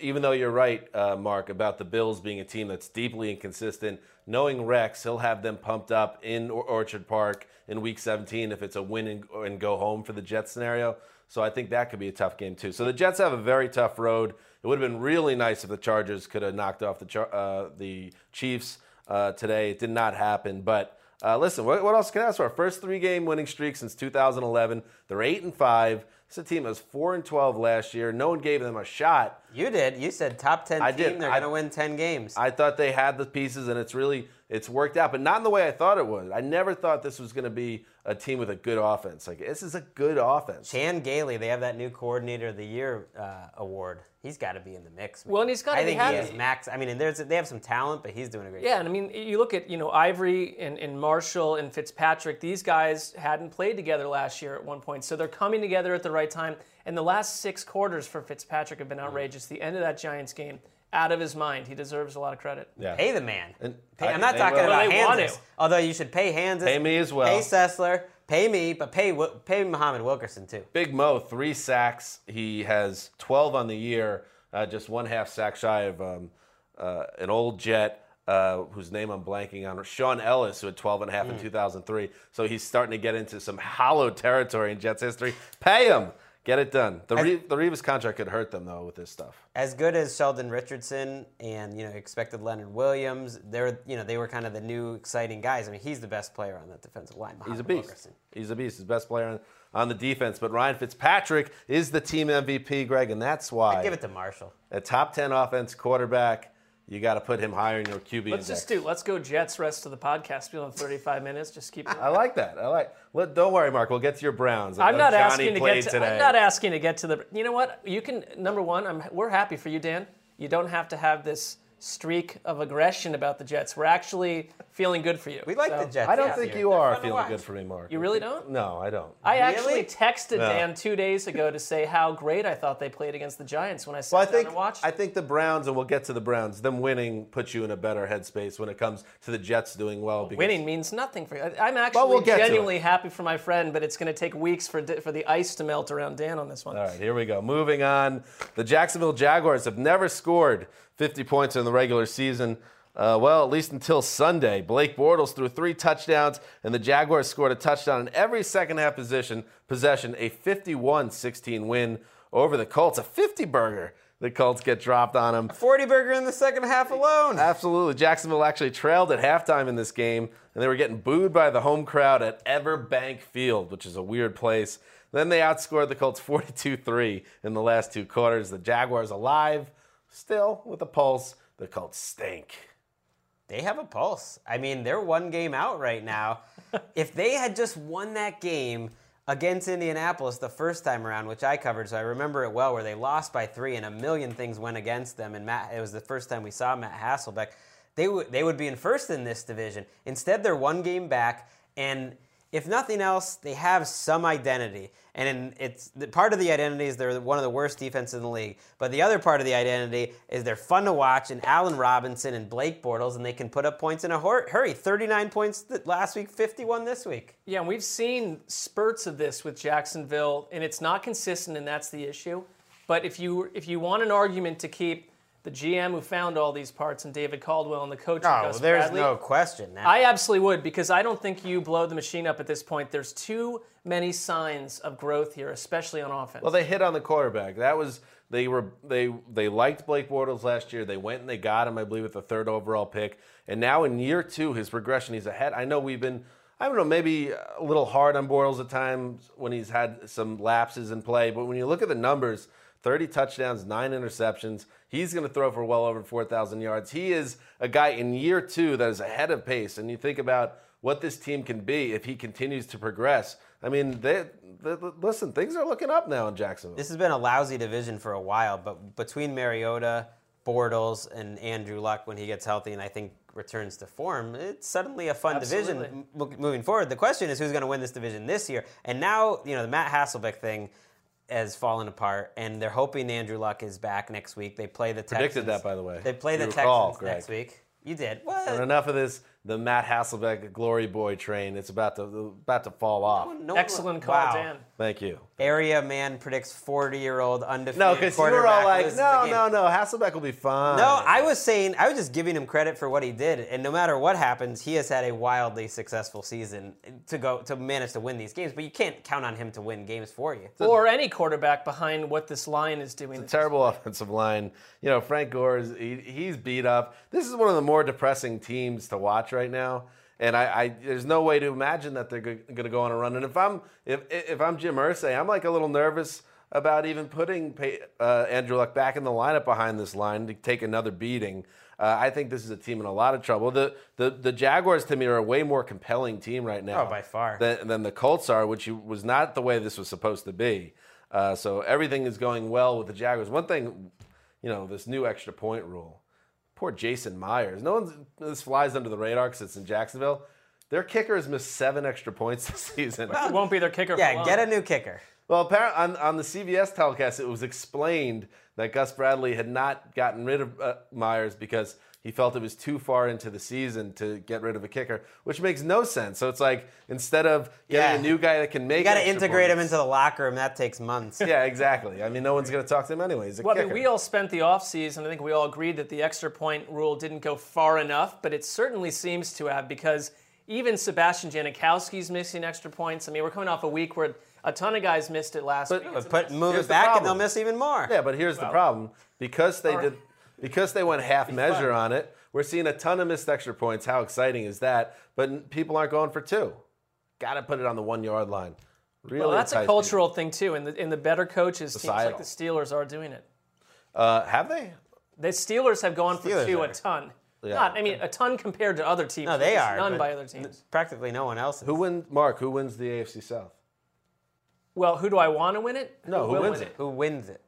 even though you're right, uh, Marc, about the Bills being a team that's deeply inconsistent, knowing Rex, he'll have them pumped up in Or- Orchard Park in Week 17 if it's a win and, and go home for the Jets scenario. So I think that could be a tough game too. So the Jets have a very tough road. It would have been really nice if the Chargers could have knocked off the uh, the Chiefs uh, today. It did not happen, but. Uh, listen, what, what else can I ask for? Our first three-game winning streak since 2011. They're eight and five. This is a team that was four and 12 last year. No one gave them a shot. You did. You said top ten I team. did. They're I- going to win ten games. I thought they had the pieces, and it's really it's worked out, but not in the way I thought it would. I never thought this was going to be a team with a good offense. Like this is a good offense. Chan Gailey, they have that new Coordinator of the Year uh, award. He's got to be in the mix. man. Well, and he's gotta I be think he has max. I mean, and there's they have some talent, but he's doing a great. Yeah, job. and I mean, you look at you know Ivory and, and Marshall and Fitzpatrick. These guys hadn't played together last year at one point, so they're coming together at the right time. And the last six quarters for Fitzpatrick have been outrageous. The end of that Giants game, out of his mind. He deserves a lot of credit. Yeah. Pay the man. And Pay, I- I'm not talking will. about Well, they want Hanzus. to. Although you should pay Hanzus. Pay me as well. Pay Sessler. Pay me, but pay Wi- pay Muhammad Wilkerson too. Big Mo, three sacks. He has 12 on the year, uh, just one half sack shy of um, uh, an old Jet. Uh, whose name I'm blanking on, Shaun Ellis, who had 12 and a half in 2003. So he's starting to get into some hollow territory in Jets history. Pay him. Get it done. The, Re- the Revis contract could hurt them, though, with this stuff. As good as Sheldon Richardson and you know expected Leonard Williams, they're you know they were kind of the new exciting guys. I mean, he's the best player on that defensive line. He's a beast. Wilkerson. He's a beast. He's the best player on, on the defense. But Ryan Fitzpatrick is the team MVP, Gregg, and that's why I Give it to Marshall. a top 10 offense quarterback, you got to put him higher in your QB Let's index. just do. Let's go Jets rest of the podcast. We'll have 35 minutes. Just keep. I like that. I like. Let, don't worry, Marc. We'll get to your Browns. I'm not asking to get to. today. I'm not asking to get to the. You know what? You can. Number one, I'm. We're happy for you, Dan. You don't have to have this streak of aggression about the Jets. We're actually feeling good for you. We like So- the Jets. I don't think year. you They're are feeling good for me, Marc. You really don't? No, I don't. I actually texted No. Dan two days ago to say how great I thought they played against the Giants when I sat Well, I down think and watched. I think the Browns, and we'll get to the Browns. Them winning puts you in a better headspace when it comes to the Jets doing well. Because Winning means nothing for you. I- I'm actually we'll genuinely happy for my friend, but it's going to take weeks for for the ice to melt around Dan on this one. All right, here we go. Moving on. The Jacksonville Jaguars have never scored 50 points in the regular season. Uh, well, at least until Sunday. Blake Bortles threw three touchdowns, and the Jaguars scored a touchdown in every second half position, possession, a 51 16 win over the Colts. A 50 burger. The Colts get dropped on them. 40 burger in the second half alone. Absolutely. Jacksonville actually trailed at halftime in this game, and they were getting booed by the home crowd at Everbank Field, which is a weird place. Then they outscored the Colts 42 3 in the last two quarters. The Jaguars alive, still with a pulse. The Colts stink. They have a pulse. I mean, they're one game out right now. if they had just won that game against Indianapolis the first time around, which I covered, so I remember it well, where they lost by three and a million things went against them, and Matt, it was the first time we saw Matt Hasselbeck. They would they would be in first in this division. Instead, they're one game back, and if nothing else, they have some identity. And it's part of the identity is they're one of the worst defenses in the league. But the other part of the identity is they're fun to watch. And Allen Robinson and Blake Bortles, and they can put up points in a hur- hurry. 39 points last week, 51 this week. Yeah, and we've seen spurts of this with Jacksonville, and it's not consistent, and that's the issue. But if you if you want an argument to keep the GM who found all these parts and David Caldwell and the coach Gus Oh, there's Bradley, no question. Now. I absolutely would because I don't think you blow the machine up at this point. There's too many signs of growth here, especially on offense. Well, they hit on the quarterback. That was they were they they liked Blake Bortles last year. They went and they got him, I believe, with the third overall pick. And now in year two, his progression, he's ahead. I know we've been, I don't know, maybe a little hard on Bortles at times when he's had some lapses in play. But when you look at the numbers, 30 touchdowns, nine interceptions. He's going to throw for well over 4,000 yards. He is a guy in year two that is ahead of pace. And you think about what this team can be if he continues to progress. I mean, they, they, listen, things are looking up now in Jacksonville. This has been a lousy division for a while, but between Mariota, Bortles, and Andrew Luck when he gets healthy and I think returns to form, it's suddenly a fun Absolutely. division moving forward. The question is who's going to win this division this year? And now, you know, the Matt Hasselbeck thing has fallen apart, and they're hoping Andrew Luck is back next week. They play the Texans. Predicted that, by the way. They play the You Texans recall, Gregg. next week. You did. And What? enough of this, the Matt Hasselbeck glory boy train. It's about to about to fall off. No one- Excellent call, wow. Dan. Thank you. Area man predicts 40-year-old undefeated No, because you were all like, no, no, no, Hasselbeck will be fine. No, I was saying I was just giving him credit for what he did, and no matter what happens, he has had a wildly successful season to go to manage to win these games. But you can't count on him to win games for you. or any quarterback behind what this line is doing. terrible offensive line. You know, Frank Gore is he, he's beat up. This is one of the more depressing teams to watch right now. And I, I there's no way to imagine that they're going to go on a run. And if I'm if if I'm Jim Irsay, I'm like a little nervous about even putting uh, Andrew Luck back in the lineup behind this line to take another beating. Uh, I think this is a team in a lot of trouble. The, the the Jaguars to me are a way more compelling team right now. Oh, by far. Than, than the Colts are, which was not the way this was supposed to be. Uh, so everything is going well with the Jaguars. One thing, you know, this new extra point rule. Poor Jason Myers. No one's this flies under the radar because it's in Jacksonville. Their kicker has missed seven extra points this season. It won't be their kicker for Yeah, long. get a new kicker. Well, apparently on, on the CBS telecast, it was explained that Gus Bradley had not gotten rid of uh, Myers because he felt it was too far into the season to get rid of a kicker, which makes no sense. So it's like instead of getting Yeah. a new guy that can make, it. You got to extra integrate him into the locker room. That takes months. Yeah, exactly. I mean, no one's going to talk to him anyway. He's a Well, I mean, we all spent the offseason, I think we all agreed that the extra point rule didn't go far enough, but it certainly seems to have because even Sebastian Janikowski's missing extra points. I mean, we're coming off a week where a ton of guys missed it last But- week. But put move Here's it the back, and they'll miss even more. Yeah, but here's the problem: because they did, because they went half measure on it, we're seeing a ton of missed extra points. How exciting is that? But people aren't going for two. Got to put it on the one yard line. Really, well, that's a entice cultural thing too, and the, and the better coaches, teams like the Steelers, are doing it. Uh, have they? The Steelers have gone for two are. a ton. Yeah. Not, I mean, a ton compared to other teams. No, they are. None by other teams. Practically no one else. Is. Who wins? Marc, who wins the AFC South? Well, who do I want to win it? No, who will wins win it? Who wins it?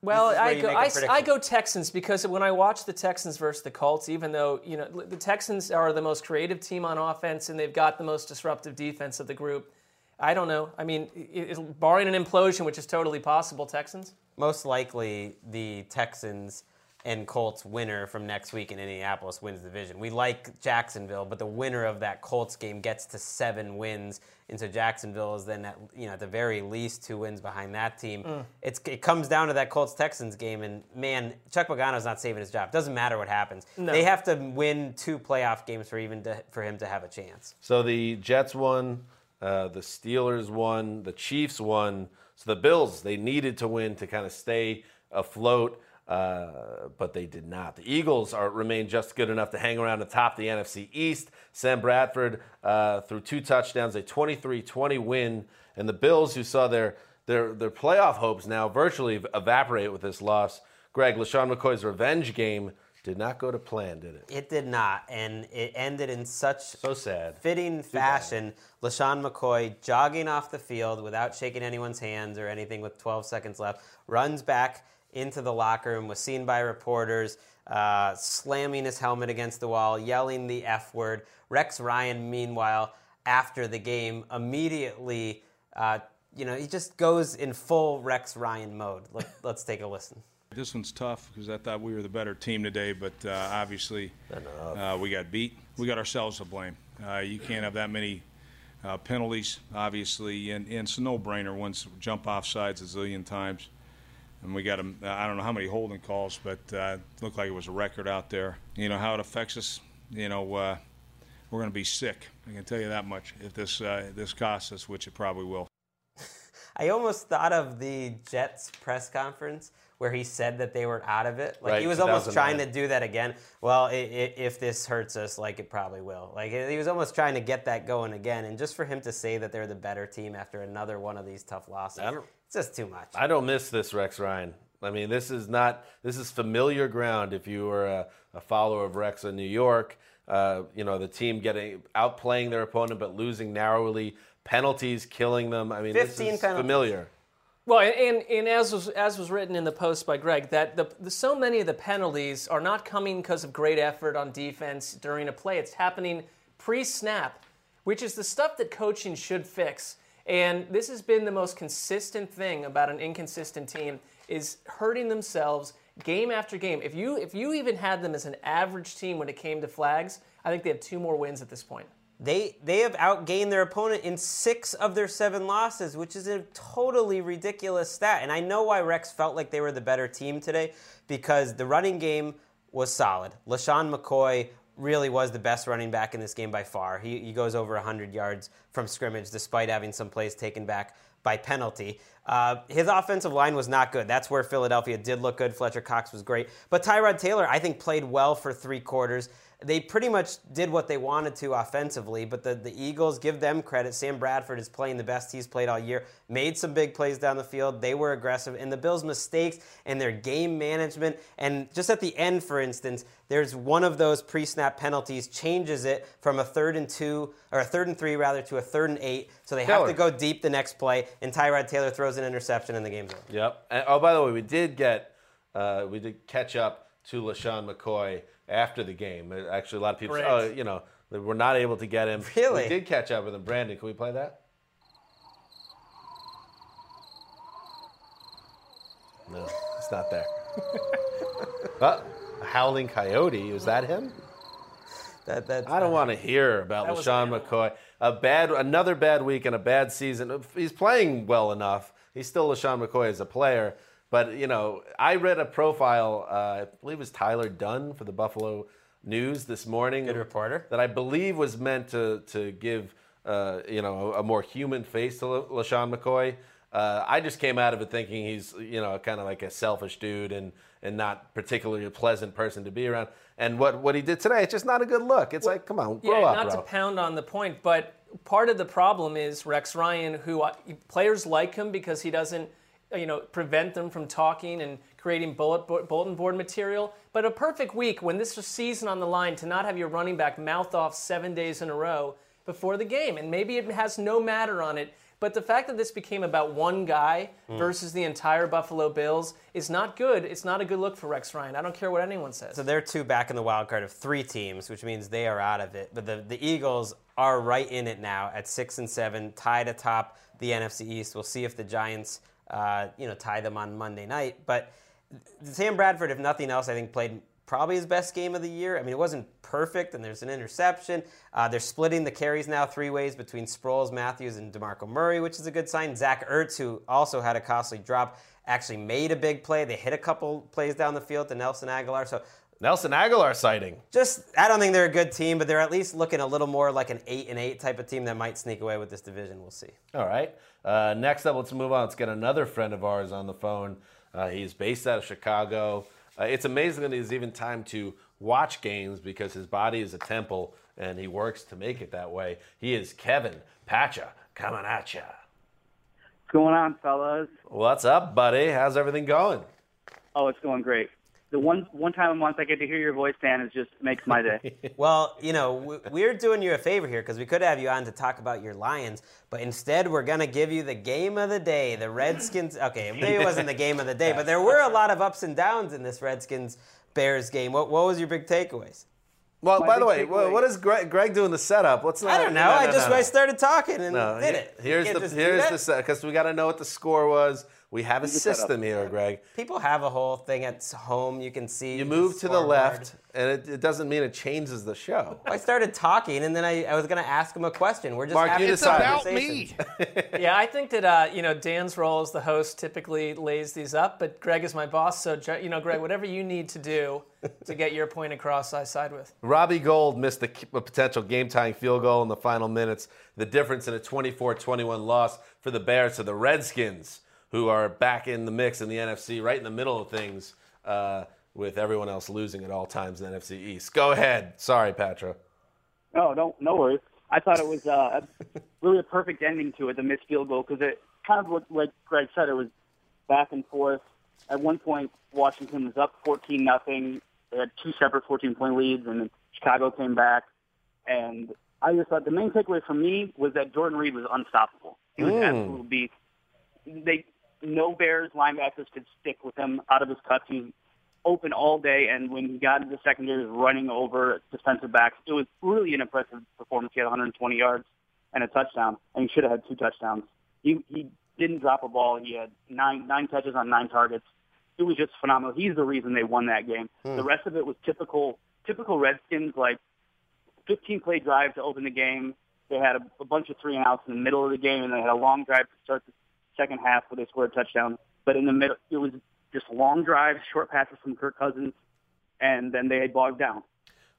Well, This is where I go, I. I go Texans because when I watch the Texans versus the Colts, even though you know the Texans are the most creative team on offense and they've got the most disruptive defense of the group, I don't know. I mean, it, it, barring an implosion, which is totally possible, Texans. Most likely, the Texans and Colts winner from next week in Indianapolis wins the division. We like Jacksonville, but the winner of that Colts game gets to seven wins. And so Jacksonville is then, at, you know, at the very least two wins behind that team. Mm. It's, it comes down to that Colts Texans game, and man, Chuck Pagano's not saving his job. Doesn't matter what happens. They have to win two playoff games for even to, for him to have a chance. So the Jets won, uh, the Steelers won, the Chiefs won. So the Bills they needed to win to kind of stay afloat, uh, but they did not. The Eagles are remain just good enough to hang around atop the NFC East. Sam Bradford uh, threw two touchdowns, a 23-20 win, and the Bills, who saw their their their playoff hopes now virtually evaporate with this loss. Gregg, LeSean McCoy's revenge game did not go to plan, did it? It did not, and it ended in such So sad. fitting fashion. LeSean McCoy jogging off the field without shaking anyone's hands or anything with 12 seconds left, runs back into the locker room, was seen by reporters, uh, slamming his helmet against the wall, yelling the F word. Rex Ryan, meanwhile, after the game, immediately, uh, you know, he just goes in full Rex Ryan mode. Let, let's take a listen. This one's tough because I thought we were the better team today, but uh, obviously uh, we got beat. We got ourselves to blame. Uh, you can't have that many uh, penalties, obviously, and, and it's a no-brainer. Once jump off sides a zillion times, and we got 'em- I don't know how many holding calls, but uh, it looked like it was a record out there. You know how it affects us. You know uh, we're going to be sick. I can tell you that much. If this uh, this costs us, which it probably will. I almost thought of the Jets press conference where he said that they were out of it. Like Right, he was almost trying to do that again. Well, i i if this hurts us, like it probably will. Like he was almost trying to get that going again. And just for him to say that they're the better team after another one of these tough losses, I don't- it's just too much. I don't miss this Rex Ryan. I mean, this is not this is familiar ground. If you were a, a follower of Rex in New York, uh, you know the team getting outplaying their opponent but losing narrowly, penalties killing them. I mean, 15 this is penalties. familiar. Well, and, and, and as was as was written in the post by Gregg, that the, the so many of the penalties are not coming because of great effort on defense during a play. It's happening pre-snap, which is the stuff that coaching should fix. And this has been the most consistent thing about an inconsistent team is hurting themselves game after game. If you if you even had them as an average team when it came to flags, I think they have two more wins at this point. They they have outgained their opponent in six of their seven losses, which is a totally ridiculous stat. And I know why Rex felt like they were the better team today, because the running game was solid. LeSean McCoy really was the best running back in this game by far. He, he goes over 100 yards from scrimmage, despite having some plays taken back by penalty. Uh, his offensive line was not good. That's where Philadelphia did look good. Fletcher Cox was great. But Tyrod Taylor, I think, played well for three quarters. They pretty much did what they wanted to offensively, but the, the Eagles give them credit. Sam Bradford is playing the best he's played all year, made some big plays down the field. They were aggressive. And the Bills' mistakes and their game management, and just at the end, for instance, there's one of those pre snap penalties changes it from a third and two, or a third and three rather, to a third and eight. So they have to go deep the next play, and Tyrod Taylor throws an interception and the game's over. Yep. And, oh, by the way, we did get uh, we did catch up to LeSean McCoy after the game. Uh, Actually, a lot of people, oh, you know, that we're not able to get him. Really? We did catch up with him. Brandon, can we play that? No, it's not there. uh, a howling coyote. Is that him? That, that's I don't want to hear about That LeSean McCoy. A bad, another bad week and a bad season. He's playing well enough. He's still LeSean McCoy as a player. But, you know, I read a profile, uh, I believe it was Tyler Dunne for the Buffalo News this morning. Good reporter. That I believe was meant to, to give, uh, you know, a more human face to La- LeSean McCoy. Uh, I just came out of it thinking he's, you know, kind of like a selfish dude and, and not particularly a pleasant person to be around. And what, what he did today, it's just not a good look. It's like, come on, grow yeah, up, not bro. to pound on the point, but part of the problem is Rex Ryan, who players like him because he doesn't, you know, prevent them from talking and creating bullet bulletin board material. But a perfect week when this is season on the line to not have your running back mouth off seven days in a row before the game, and maybe it has no matter on it. But the fact that this became about one guy Hmm. versus the entire Buffalo Bills is not good. It's not a good look for Rex Ryan. I don't care what anyone says. So they're two back in the wild card of three teams, which means they are out of it. But the, the Eagles are right in it now at six and seven, tied atop the NFC East. We'll see if the Giants, uh, you know, tie them on Monday night. But Sam Bradford, if nothing else, I think played probably his best game of the year. I mean, it wasn't perfect, and there's an interception. Uh, they're splitting the carries now three ways between Sproles, Matthews, and DeMarco Murray, which is a good sign. Zach Ertz, who also had a costly drop, actually made a big play. They hit a couple plays down the field to Nelson Agholor. So Nelson Agholor sighting. just, I don't think they're a good team, but they're at least looking a little more like an eight and eight type of team that might sneak away with this division. We'll see. All right. Uh, next up, let's move on. Let's get another friend of ours on the phone. Uh, he's based out of Chicago. Uh, it's amazing that he's even time to watch games because his body is a temple and he works to make it that way. He is Kevin Patra coming at ya. What's going on, fellas? What's up, buddy? How's everything going? Oh, it's going great. The one one time a month I get to hear your voice, Dan, it just makes my day. Well, you know, we- we're doing you a favor here because we could have you on to talk about your Lions, but instead we're going to give you the game of the day. The Redskins. Okay, maybe it wasn't the game of the day, but there were a lot of ups and downs in this Redskins Bears game. What, what was your big takeaways? Well, My by the way, takeaway- what- what is Gregg, Gregg doing the setup? What's I don't know. I just I started talking and No, did it. Here's the here's the set because we got to know what the score was. We have a can set up. system here, Gregg. People have a whole thing at home. You can see. You move to the left, and it, it doesn't mean it changes the show. I started talking, and then I, I was going to ask him a question. We're just Marc, having you a decide. conversation. yeah, I think that uh, you know Dan's role as the host typically lays these up, but Gregg is my boss, so you know, Gregg, whatever you need to do to get your point across, I side with. Robbie Gould missed a, a potential game tying field goal in the final minutes. The difference in a 24 21 loss for the Bears to the Redskins, who are back in the mix in the NFC, right in the middle of things, uh, with everyone else losing at all times in the NFC East. Go ahead. Sorry, Patra. no, don't no worries. I thought it was uh, really a perfect ending to it, the missed field goal, because it kind of looked like Gregg said, it was back and forth. At one point, Washington was up 14 nothing. They had two separate 14 point leads, and then Chicago came back. And I just thought the main takeaway for me was that Jordan Reed was unstoppable. He was an absolute beast. They no Bears linebackers could stick with him out of his cuts. He was open all day, and when he got into the secondary, was running over defensive backs. It was really an impressive performance. He had 120 yards and a touchdown, and he should have had two touchdowns. He he didn't drop a ball. He had nine nine touches on nine targets. It was just phenomenal. He's the reason they won that game. Hmm. The rest of it was typical typical Redskins like 15 play drive to open the game. They had a, a bunch of three and outs in the middle of the game, and they had a long drive to start the second half where they scored a touchdown. But in the middle, it was just long drives, short passes from Kirk Cousins, and then they had bogged down.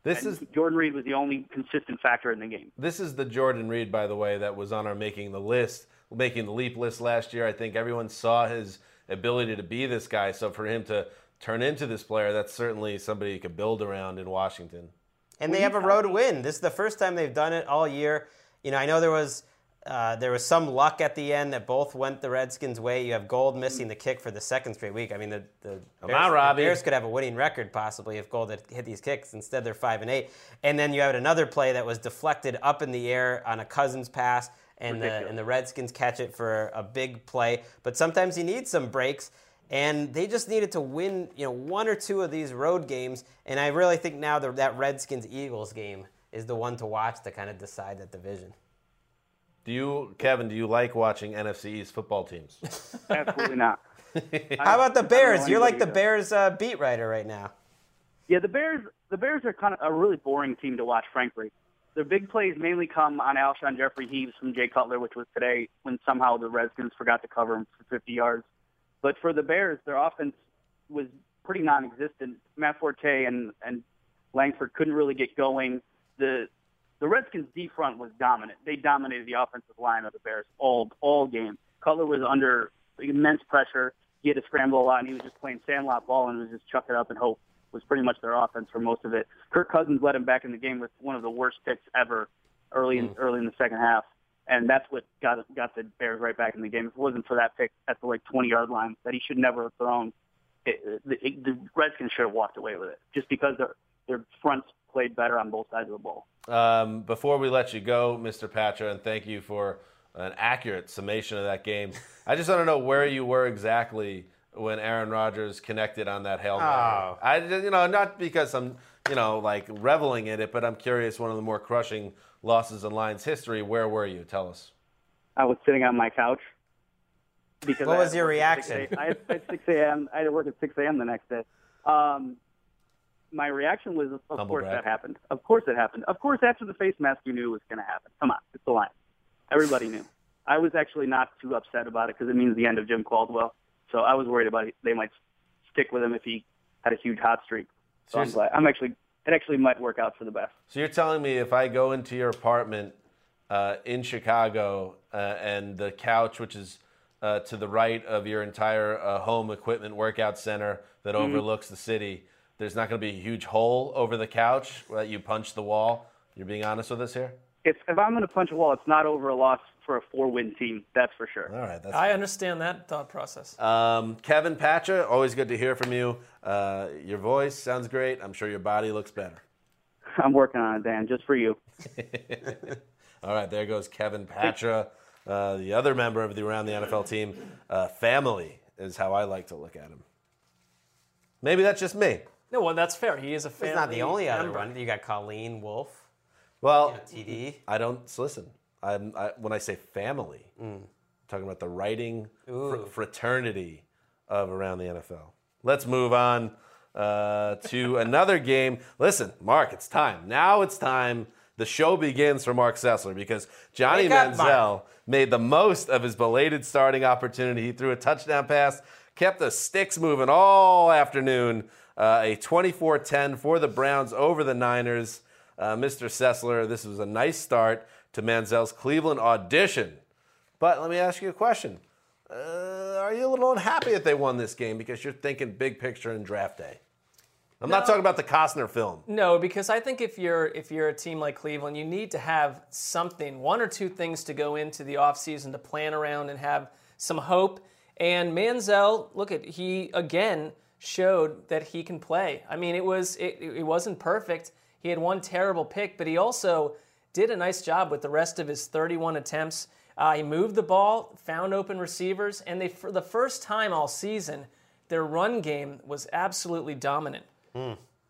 This And is Jordan Reed was the only consistent factor in the game. This is the Jordan Reed, by the way, that was on our making the list, making the leap list last year. I think everyone saw his ability to be this guy. So for him to turn into this player, that's certainly somebody you could build around in Washington. and they have a road win. This is the first time they've done it all year. You know, I know there was uh, there was some luck at the end that both went the Redskins' way. You have Gould missing the kick for the second straight week. I mean, the, the, Bears, on, the Bears could have a winning record possibly if Gould had hit these kicks. Instead, they're five and eight. And then you had another play that was deflected up in the air on a Cousins pass, and the, and the Redskins catch it for a big play. But sometimes you need some breaks. And they just needed to win, you know, one or two of these road games. And I really think now the, that Redskins Eagles game is the one to watch to kind of decide that division. Do you, Kevin? Do you like watching NFC East football teams? Absolutely not. How about the I don't know Bears? You're like the who- Bears uh, beat writer right now. Yeah, the Bears. The Bears are kind of a really boring team to watch, frankly. Their big plays mainly come on Alshon Jeffery Heaves from Jay Cutler, which was today when somehow the Redskins forgot to cover him for 50 yards. But for the Bears, their offense was pretty non-existent. Matt Forte and and Langford couldn't really get going. The the Redskins' D front was dominant. They dominated the offensive line of the Bears all all game. Cutler was under immense pressure. He had to scramble a lot, and he was just playing sandlot ball and was just chuck it up and hope. Was pretty much their offense for most of it. Kirk Cousins led him back in the game with one of the worst picks ever early in mm. early in the second half, and that's what got got the Bears right back in the game. If it wasn't for that pick at the like 20 yard line that he should never have thrown, it, the, it, the Redskins should have walked away with it just because their their fronts played better on both sides of the ball. Um, before we let you go, Mr. Patra, and thank you for an accurate summation of that game. I just want to know where you were exactly when Aaron Rodgers connected on that hail mary. Oh. I, you know, not because I'm, you know, like reveling in it, but I'm curious. One of the more crushing losses in Lions history. Where were you? Tell us. I was sitting on my couch. Because What I was your work at 6 reaction? I had at 6 a.m. I had to work at 6 a.m. the next day. Um, my reaction was, of Humble course that happened. Of course it happened. Of course, after the face mask, you knew it was going to happen. Come on, it's the line. Everybody knew. I was actually not too upset about it because it means the end of Jim Caldwell. So I was worried about it. They might stick with him if he had a huge hot streak. So I'm glad. I'm actually. It actually might work out for the best. So you're telling me if I go into your apartment uh, in Chicago uh, and the couch, which is uh, to the right of your entire uh, home equipment workout center that Mm-hmm. overlooks the city, there's not going to be a huge hole over the couch that you punch the wall. You're being honest with us here. If if I'm going to punch a wall, it's not over a loss for a four-win team. That's for sure. All right, that's I understand that thought process. Um, Kevin Patra, always good to hear from you. Uh, your voice sounds great. I'm sure your body looks better. I'm working on it, Dan, just for you. All right, there goes Kevin Patra, uh, the other member of the Around the NFL team. Uh, family is how I like to look at him. Maybe that's just me. No, well, that's fair. He is a family He's not the only other one. You got Colleen Wolfe, Well, TD. I don't so listen. I'm, I, when I say family, I'm talking about the writing fr- fraternity of Around the NFL. Let's move on uh, to another game. Listen, Marc, it's time. Now it's time. The show begins for Marc Sessler because Johnny Wake up, Manziel made the most of his belated starting opportunity. He threw a touchdown pass, kept the sticks moving all afternoon. Uh, a 24 10 for the Browns over the Niners. Uh, Mr. Sessler, this was a nice start to Manziel's Cleveland audition. But let me ask you a question. Uh, are you a little unhappy that they won this game because you're thinking big picture and draft day? I'm not talking about the Costner film. No, because I think if you're if you're a team like Cleveland, you need to have something, one or two things to go into the offseason to plan around and have some hope. And Manziel, look at he again showed that he can play. I mean, it was it, it wasn't perfect. He had one terrible pick, but he also did a nice job with the rest of his 31 attempts. Uh, he moved the ball, found open receivers, and they for the first time all season, their run game was absolutely dominant.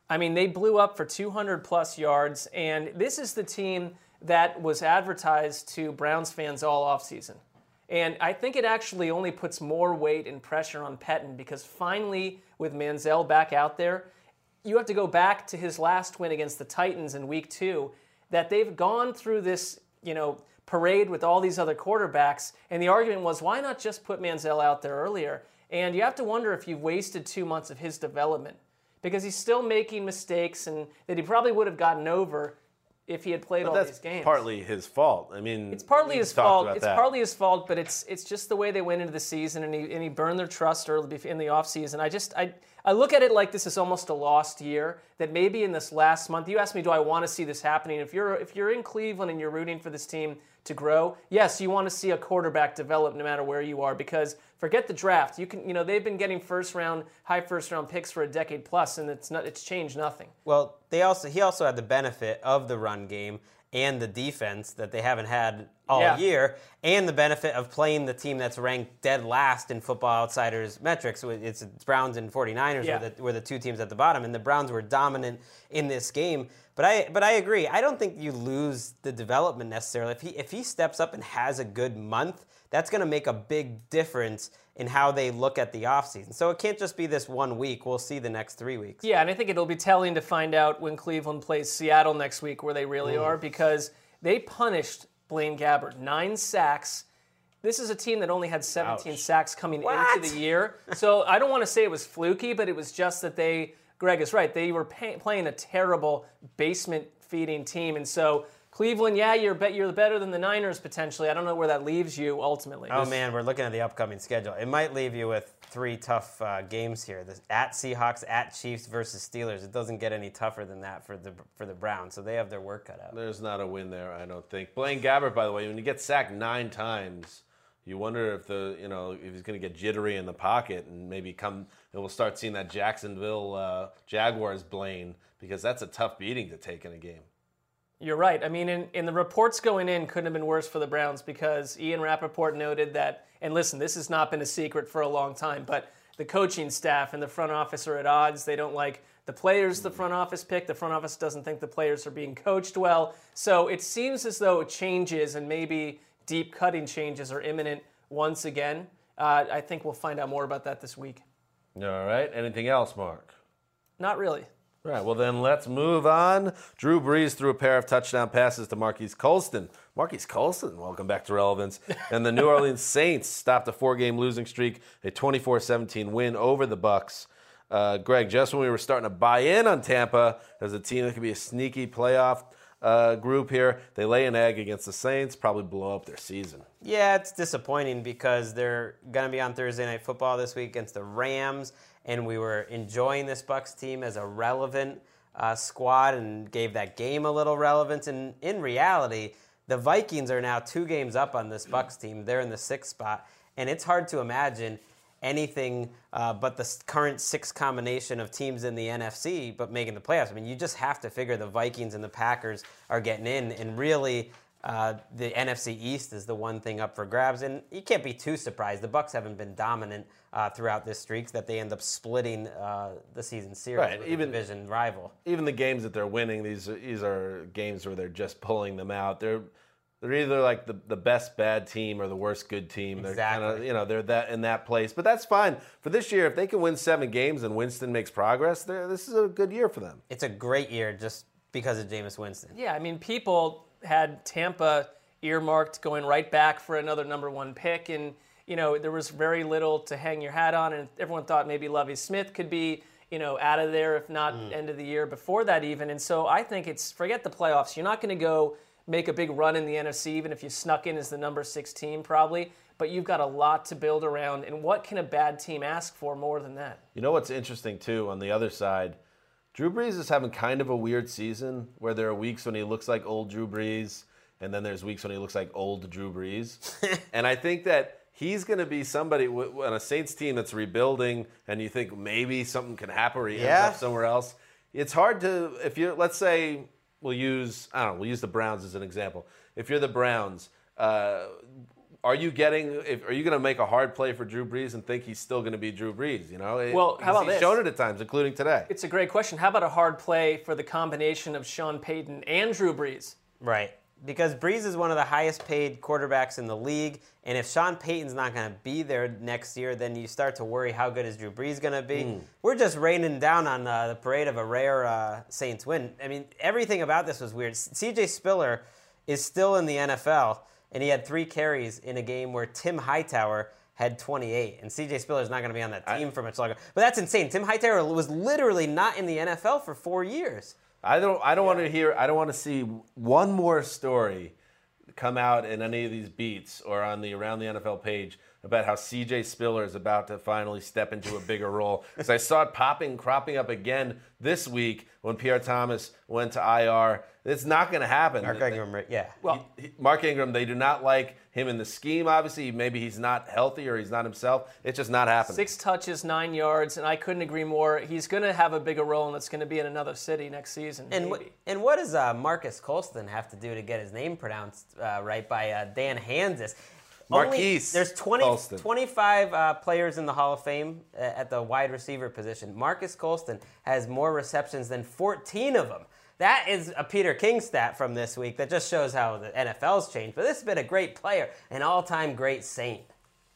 I mean, they blew up for 200 plus yards, and this is the team that was advertised to Browns fans all offseason. And I think it actually only puts more weight and pressure on Pettine because finally, with Manziel back out there, you have to go back to his last win against the Titans in week two, that they've gone through this, you know, parade with all these other quarterbacks. And the argument was, why not just put Manziel out there earlier? And you have to wonder if you've wasted two months of his development because he's still making mistakes and that he probably would have gotten over if he had played But all these games. It's partly his fault. I mean, It's partly his fault. It's that. partly his fault, but it's it's just the way they went into the season, and he and he burned their trust early in the offseason. I just I I look at it like this is almost a lost year. That maybe in this last month, you asked me, do I want to see this happening? If you're if you're in Cleveland and you're rooting for this team to grow, yes, you want to see a quarterback develop no matter where you are. Because forget the draft, you can you know they've been getting first round, high first round picks for a decade plus, and it's not it's changed nothing. Well, they also he also had the benefit of the run game and the defense that they haven't had all Yeah. year, and the benefit of playing the team that's ranked dead last in Football Outsiders metrics. It's it's Browns and 49ers Yeah. were, the, were the two teams at the bottom, and the Browns were dominant in this game. But I but I agree. I don't think you lose the development necessarily. If he if he steps up and has a good month, that's going to make a big difference in how they look at the offseason. So it can't just be this one week. We'll see the next three weeks. Yeah, and I think it'll be telling to find out when Cleveland plays Seattle next week where they really are because they punished Blaine Gabbert. Nine sacks. This is a team that only had 17 sacks coming into the year. So I don't want to say it was fluky, but it was just that they, Gregg is right, they were pay, playing a terrible basement feeding team. And so Cleveland, yeah, you're, bet you're better than the Niners potentially. I don't know where that leaves you ultimately. Oh man, we're looking at the upcoming schedule. It might leave you with three tough uh, games here: the, at Seahawks, at Chiefs versus Steelers. It doesn't get any tougher than that for the for the Browns. So they have their work cut out. There's not a win there, I don't think. Blaine Gabbert, by the way, when you get sacked nine times, you wonder if the you know if he's going to get jittery in the pocket and maybe come and we'll start seeing that Jacksonville uh, Jaguars Blaine because that's a tough beating to take in a game. You're right. I mean, in, in the reports going in, couldn't have been worse for the Browns because Ian Rapoport noted that, and listen, this has not been a secret for a long time, but the coaching staff and the front office are at odds. They don't like the players the front office pick. The front office doesn't think the players are being coached well. So it seems as though changes and maybe deep cutting changes are imminent once again. Uh, I think we'll find out more about that this week. All right. Anything else, Marc? Not really. All right, well then let's move on. Drew Brees threw a pair of touchdown passes to Marquise Colston. Marquise Colston, welcome back to relevance. And the New Orleans Saints stopped a four-game losing streak, a 24-17 win over the Bucks. Uh, Gregg, just when we were starting to buy in on Tampa as a team that could be a sneaky playoff uh, group here, they lay an egg against the Saints, probably blow up their season. Yeah, it's disappointing because they're going to be on Thursday Night Football this week against the Rams, and we were enjoying this Bucks team as a relevant uh, squad and gave that game a little relevance. And in reality, the Vikings are now two games up on this Bucks team. They're in the sixth spot, and it's hard to imagine anything uh, but the current six combination of teams in the NFC, but making the playoffs. I mean, you just have to figure the Vikings and the Packers are getting in, and really. Uh, the NFC East is the one thing up for grabs, and you can't be too surprised. The Bucks haven't been dominant uh, throughout this streak that they end up splitting uh, the season series Right, with even- a division rival. even the games that they're winning, these are, these are games where they're just pulling them out. They're they're either like the, the best bad team or the worst good team. They're kind of Exactly. you know they're that in that place. But that's fine for this year. If they can win seven games and Winston makes progress, this is a good year for them. It's a great year just because of Jameis Winston. Yeah, I mean, people had Tampa earmarked going right back for another number one pick, and you know there was very little to hang your hat on, and everyone thought maybe Lovie Smith could be you know out of there if not mm. end of the year before that even. And so I think it's forget the playoffs. You're not going to go make a big run in the NFC even if you snuck in as the number six team probably. But you've got a lot to build around, and what can a bad team ask for more than that? You know what's interesting too on the other side, Drew Brees is having kind of a weird season where there are weeks when he looks like old Drew Brees, and then there's weeks when he looks like old Drew Brees. and I think that he's going to be somebody w- on a Saints team that's rebuilding, and you think maybe something can happen or he ends Yeah. up somewhere else. It's hard to if you let's say we'll use I don't know we'll use the Browns as an example. If you're the Browns. Uh, are you getting? If, are you going to make a hard play for Drew Brees and think he's still going to be Drew Brees? You know. Well, how about he's this? shown it at times, including today. It's a great question. How about a hard play for the combination of Sean Payton and Drew Brees? Right. Because Brees is one of the highest paid quarterbacks in the league. And if Sean Payton's not going to be there next year, then you start to worry how good is Drew Brees going to be. We're just raining down on uh, the parade of a rare uh, Saints win. I mean, everything about this was weird. CJ Spiller is still in the NFL, and he had three carries in a game where Tim Hightower had 28. And CJ Spiller is not going to be on that team for much longer. But that's insane. Tim Hightower was literally not in the NFL for four years. I don't. I don't want to hear. I don't want to see one more story come out in any of these beats or on the around the NFL page about how CJ Spiller is about to finally step into a bigger role. Because I saw it popping, cropping up again this week when Pierre Thomas went to IR. It's not going to happen. Mark Ingram, right? yeah. Well, Mark Ingram, they do not like him in the scheme. Obviously, maybe he's not healthy or he's not himself. It's just not happening. Six touches, nine yards, and I couldn't agree more. He's going to have a bigger role, and it's going to be in another city next season. And what, and what does uh, Marques Colston have to do to get his name pronounced uh, right by uh, Dan Hanzus? Marquise. Only, there's 20, Colston. 25 uh, players in the Hall of Fame uh, at the wide receiver position. Marques Colston has more receptions than 14 of them. That is a Peter King stat from this week that just shows how the NFL's changed. But this has been a great player, an all-time great Saint.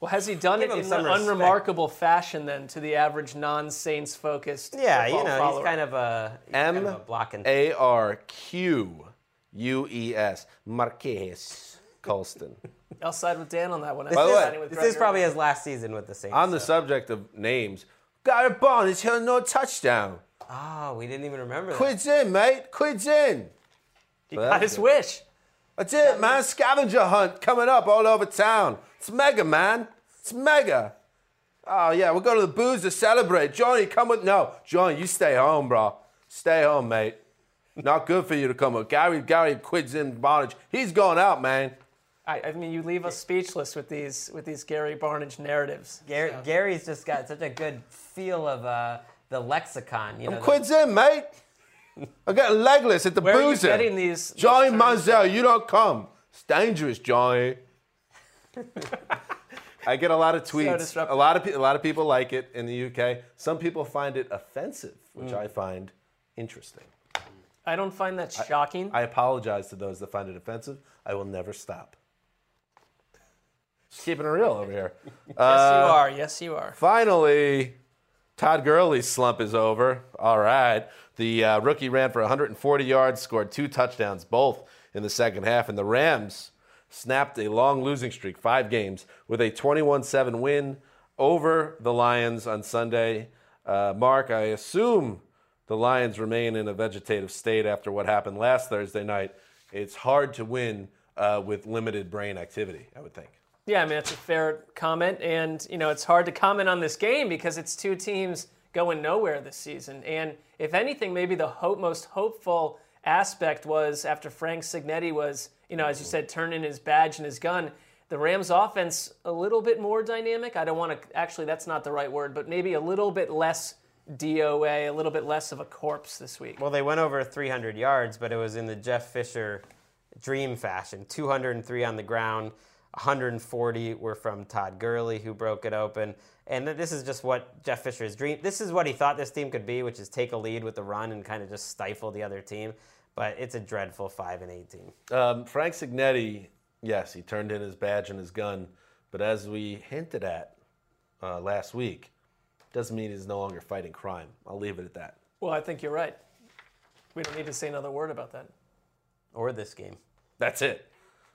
Well, has he done Give it in some an unremarkable fashion then to the average non-Saints focused? Yeah, you football know, follower? he's kind of a, he's kind of a blocking. A R Q U E S. Marques Colston. I'll side with Dan on that one. By the way, This Gregg is probably his last season with the Saints. On the so- subject of names, Gary Barnes hit no touchdown. Oh, we didn't even remember that. Quid's in, mate. Quid's in. He Well, got his good. wish. That's it, man. Scavenger hunt coming up all over town. It's mega, man. It's mega. Oh yeah, we'll go to the booze to celebrate. Johnny, come with no. Johnny, you stay home, bro. Stay home, mate. Not good for you to come with. Gary, Gary quids in Barnidge. He's going out, man. I, I mean, you leave us speechless with these with these Gary Barnidge narratives. Gary, Gary's just got such a good feel of uh, the lexicon. You know, I'm quids in, mate. I'm getting legless at the Where are you getting these- these Johnny terms Manziel, you don't come. It's dangerous, Johnny. I get a lot of tweets. disruptive. a lot of pe- a lot of people like it in the UK. Some people find it offensive, which Mm. I find interesting. I don't find that shocking. I apologize to those that find it offensive. I will never stop. Just keeping it real over here. yes, Uh, you are. Yes, you are. Finally, Todd Gurley's slump is over. All right. The uh, rookie ran for 140 yards, scored two touchdowns, both in the second half, and the Rams snapped a long losing streak, five games, with a 21 7 win over the Lions on Sunday. Uh, Marc, I assume the Lions remain in a vegetative state after what happened last Thursday night. It's hard to win uh, with limited brain activity, I would think. Yeah, I mean that's a fair comment, and you know it's hard to comment on this game because it's two teams going nowhere this season. And if anything, maybe the hope, most hopeful aspect was after Frank Cignetti was, you know, as you said, turned in his badge and his gun. The Rams' offense a little bit more dynamic. I don't want to actually, that's not the right word, but maybe a little bit less DOA, a little bit less of a corpse this week. Well, they went over 300 yards, but it was in the Jeff Fisher dream fashion 203 on the ground, 140 were from Todd Gurley, who broke it open. And this is just what Jeff Fisher's dream. This is what he thought this team could be, which is take a lead with the run and kind of just stifle the other team. But it's a dreadful 5 and 8 team. Um, Frank Cignetti, yes, he turned in his badge and his gun, but as we hinted at uh, last week, doesn't mean he's no longer fighting crime. I'll leave it at that. Well, I think you're right. We don't need to say another word about that. Or this game, That's it.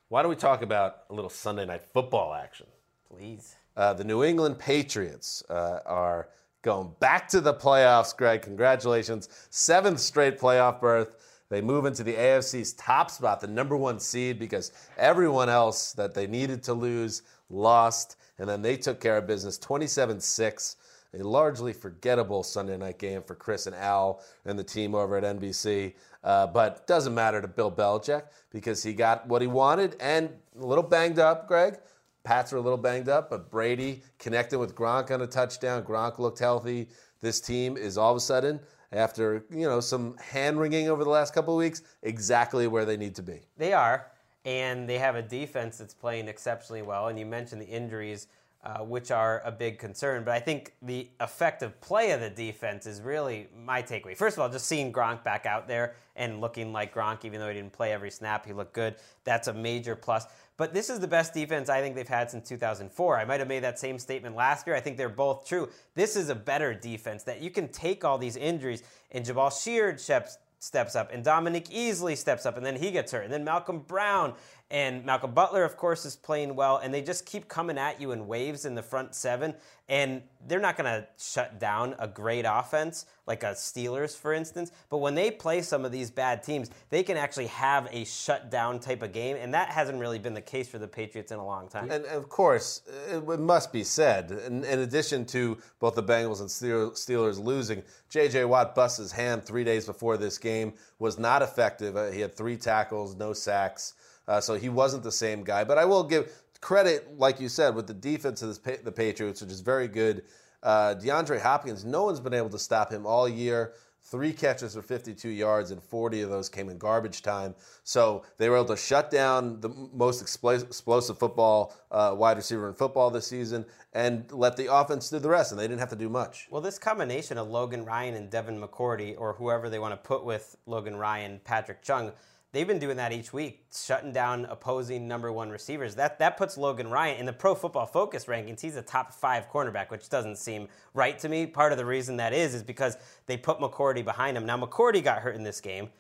Why don't we talk about a little Sunday night football action? please. Uh, the New England Patriots uh, are going back to the playoffs, Gregg. Congratulations. Seventh straight playoff berth. They move into the AFC's top spot, the number one seed, because everyone else that they needed to lose lost. And then they took care of business 27 6. A largely forgettable Sunday night game for Chris and Al and the team over at NBC. Uh, but doesn't matter to Bill Belichick because he got what he wanted and a little banged up, Gregg. Pats are a little banged up, but Brady connected with Gronk on a touchdown. Gronk looked healthy. This team is all of a sudden, after you know some hand wringing over the last couple of weeks, exactly where they need to be. They are, and they have a defense that's playing exceptionally well. And you mentioned the injuries, uh, which are a big concern. But I think the effective play of the defense is really my takeaway. First of all, just seeing Gronk back out there and looking like Gronk, even though he didn't play every snap, he looked good. That's a major plus. But this is the best defense I think they've had since 2004. I might have made that same statement last year. I think they're both true. This is a better defense that you can take all these injuries and Jabaal Sheard steps up and Dominique Easley steps up and then he gets hurt and then Malcolm Brown And Malcolm Butler, of course, is playing well, and they just keep coming at you in waves in the front seven. And they're not going to shut down a great offense like a Steelers, for instance. But when they play some of these bad teams, they can actually have a shutdown type of game, and that hasn't really been the case for the Patriots in a long time. And of course, it must be said, in, addition to both the Bengals and Steelers losing, J.J. Watt busts his hand three days before this game, was not effective. Uh, he had three tackles, no sacks. Uh, so he wasn't the same guy. But I will give credit, like you said, with the defense of the Patriots, which is very good. Uh, DeAndre Hopkins, no one's been able to stop him all year. Three catches for 52 yards, and 40 of those came in garbage time. So they were able to shut down the most explosive football uh, wide receiver in football this season and let the offense do the rest, and they didn't have to do much. Well, this combination of Logan Ryan and Devin McCourty, or whoever they want to put with Logan Ryan, Patrick Chung, they've been doing that each week, shutting down opposing number one receivers. That that puts Logan Ryan in the Pro Football Focus rankings. He's a top five cornerback, which doesn't seem right to me. Part of the reason that is is because they put McCourty behind him. Now McCourty got hurt in this game.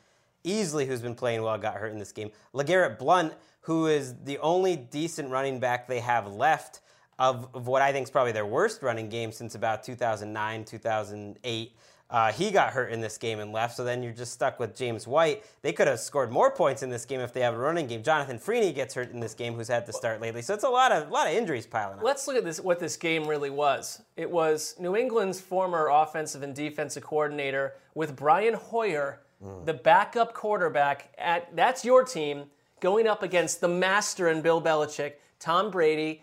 Easley, who's been playing well, got hurt in this game. LeGarrette Blunt, who is the only decent running back they have left of, of what I think is probably their worst running game since about 2009, 2008. Uh, he got hurt in this game and left, so then you're just stuck with James White. They could have scored more points in this game if they have a running game. Jonathan Freeny gets hurt in this game, who's had to start lately. So it's a lot of a lot of injuries piling up. Let's look at this. What this game really was. It was New England's former offensive and defensive coordinator with Brian Hoyer, mm. the backup quarterback at that's your team, going up against the master and Bill Belichick, Tom Brady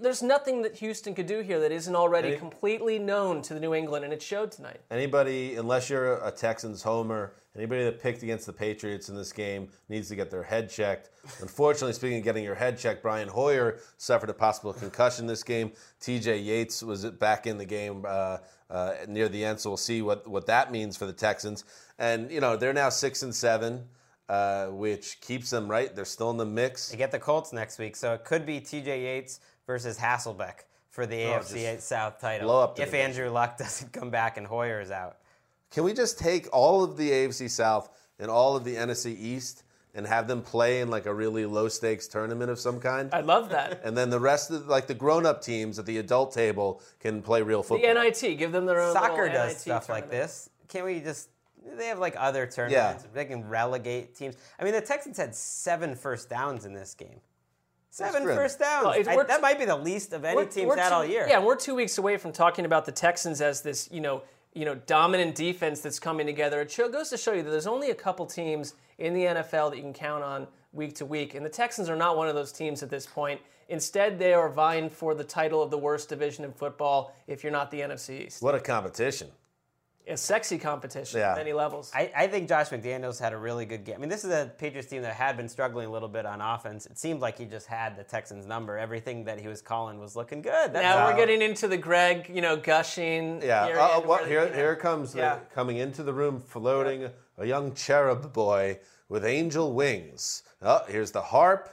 there's nothing that Houston could do here that isn't already Any, completely known to the New England, and it showed tonight. Anybody, unless you're a Texans homer, anybody that picked against the Patriots in this game needs to get their head checked. Unfortunately, speaking of getting your head checked, Brian Hoyer suffered a possible concussion this game. T.J. Yates was back in the game uh, uh, near the end, so we'll see what, what that means for the Texans. And you know they're now six and seven. Uh, which keeps them right. They're still in the mix. They get the Colts next week, so it could be T.J. Yates versus Hasselbeck for the oh, AFC South title. if Andrew Luck doesn't come back and Hoyer is out. Can we just take all of the AFC South and all of the NFC East and have them play in like a really low stakes tournament of some kind? I love that. and then the rest of like the grown up teams at the adult table can play real football. The NIT, give them their own. Soccer does NIT stuff tournament. like this. Can't we just they have like other tournaments. Yeah. They can relegate teams. I mean, the Texans had seven first downs in this game. Seven first downs. Well, I, that might be the least of any teams had two, all year. Yeah, we're two weeks away from talking about the Texans as this, you know, you know, dominant defense that's coming together. It show, goes to show you that there's only a couple teams in the NFL that you can count on week to week, and the Texans are not one of those teams at this point. Instead, they are vying for the title of the worst division in football. If you're not the NFC East, what a competition! A sexy competition yeah. at many levels. I, I, think Josh McDaniels had a really good game. I mean, this is a Patriots team that had been struggling a little bit on offense. It seemed like he just had the Texans' number. Everything that he was calling was looking good. That's now we're getting into the Gregg, you know, gushing. Yeah. Uh, what, here, here comes yeah. the, coming into the room, floating yeah. a young cherub boy with angel wings. Oh, here's the harp.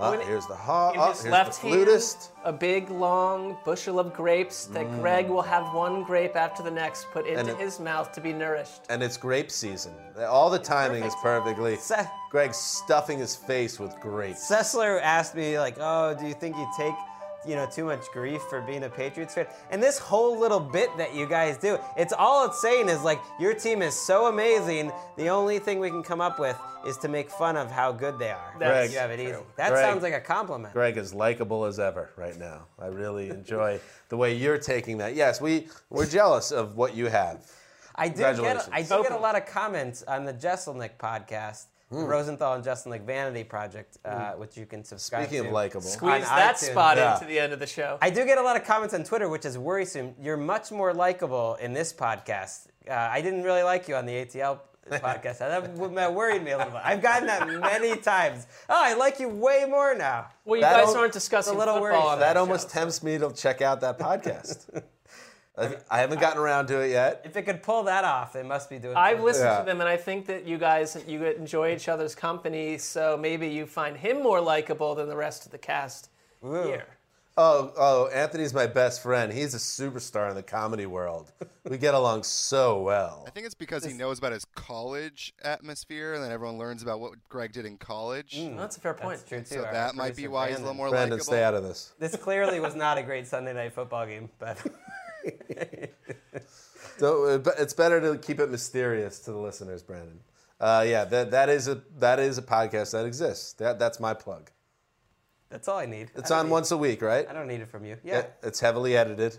Oh, here's the ha- in his oh, left the flutist. hand, a big long bushel of grapes that mm. Gregg will have one grape after the next put into it, his mouth to be nourished. And it's grape season. All the timing Perfect. is perfectly. Se- Gregg's stuffing his face with grapes. Sessler asked me like, "Oh, do you think you take you know too much grief for being a Patriots fan. And this whole little bit that you guys do, it's all it's saying is like your team is so amazing. The only thing we can come up with is to make fun of how good they are. Gregg, you have it easy. That Gregg, sounds like a compliment. Gregg is likable as ever right now. I really enjoy the way you're taking that. Yes, we we're jealous of what you have. I do get I do get a lot of comments on the Jeselnik podcast Mm. Rosenthal and Justin like Vanity Project, uh, mm. which you can subscribe Speaking to. of likable, squeeze that iTunes. spot yeah. into the end of the show. I do get a lot of comments on Twitter, which is worrisome. You're much more likable in this podcast. Uh, I didn't really like you on the ATL podcast. that, that worried me a little bit. I've gotten that many times. Oh, I like you way more now. Well, you that guys aren't discussing a little football. That, that almost tempts me to check out that podcast. I haven't gotten around to it yet. If it could pull that off, they must be doing. I've listened yeah. to them, and I think that you guys you enjoy each other's company. So maybe you find him more likable than the rest of the cast Ooh. here. Oh, oh, Anthony's my best friend. He's a superstar in the comedy world. We get along so well. I think it's because he knows about his college atmosphere, and then everyone learns about what Gregg did in college. Mm, That's a fair point. That's true too. So Our that might be producer, why he's a little Brandon. more Brandon, likable. stay out of this. This clearly was not a great Sunday night football game, but So, uh, but it's better to keep it mysterious to the listeners, Brandon. Uh, yeah, that that is a that is a podcast that exists. That that's my plug. that's all I need. It's I on need- once a week, right? I don't need it from you. Yeah, It- it's heavily edited.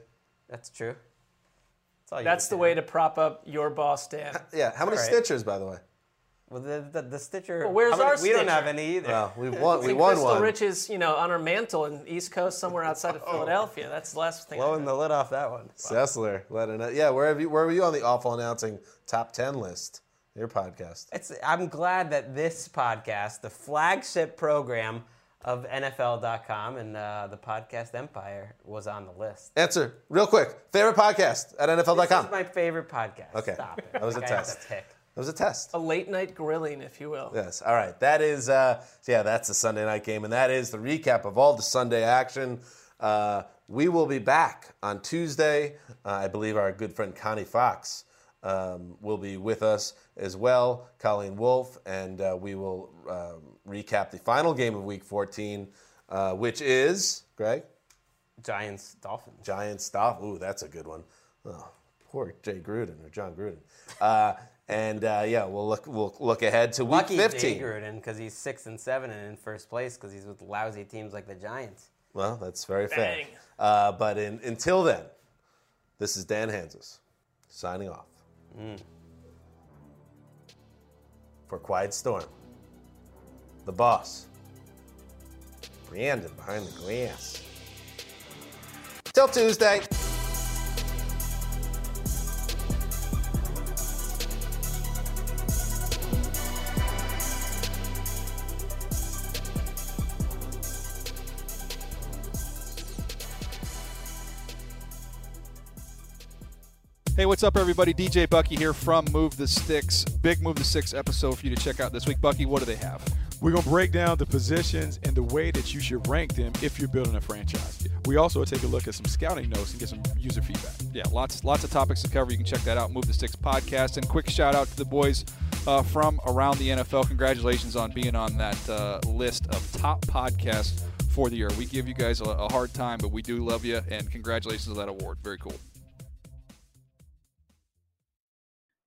that's true. That's, all you That's the to way to prop up your boss, Dan. Yeah. How many All right. Stitchers, by the way? Well, the, the, the Stitcher. Well, where's how many- our We don't have any either. Well, we won. We See won Crystal one. Rich is, you know, on her mantle in East Coast, somewhere outside of Philadelphia. That's the last thing. Blowing know. the lid off that one. Sessler, let it know. Yeah, where have you? Where were you on the awful announcing top ten list? Your podcast. It's, I'm glad that this podcast, the flagship program of NFL.com and uh, the podcast empire, was on the list. Answer real quick. Favorite podcast at This NFL.com. is my favorite podcast. Okay. Stop it. That was a Like I have test. To pick. That was a test. A late night grilling, if you will. Yes. All right. That is, uh, yeah, that's the Sunday night game, and that is the recap of all the Sunday action. Uh, we will be back on Tuesday. Uh, I believe our good friend Connie Fox um, will be with us as well, Colleen Wolfe, and uh, we will um, recap the final game of Week 14, uh, which is Gregg Giants, Dolphins. Giants stop. Ooh, that's a good one. Oh, poor Jay Gruden or Jon Gruden. And uh, yeah, we'll look we'll look ahead to Week Jay 15. Gruden because he's six and seven and in first place because he's with lousy teams like the Giants. Well, that's very fair. Uh, but in, until then, this is Dan Hanzus signing off. For Quiet Storm, the boss, Brandon behind the glass. Till Tuesday. What's up, everybody? DJ Bucky here from Move the Sticks. Big Move the Sticks episode for you to check out this week. Bucky, what do they have? We're going to break down the positions and the way that you should rank them if you're building a franchise. We also take a look at some scouting notes and get some user feedback. Yeah, lots lots of topics to cover. You can check that out. Move the Sticks podcast. And quick shout out to the boys uh, from around the NFL. Congratulations on being on that uh, list of top podcasts for the year. We give you guys a, a hard time, but we do love you. And congratulations on that award. Very cool.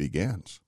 begins.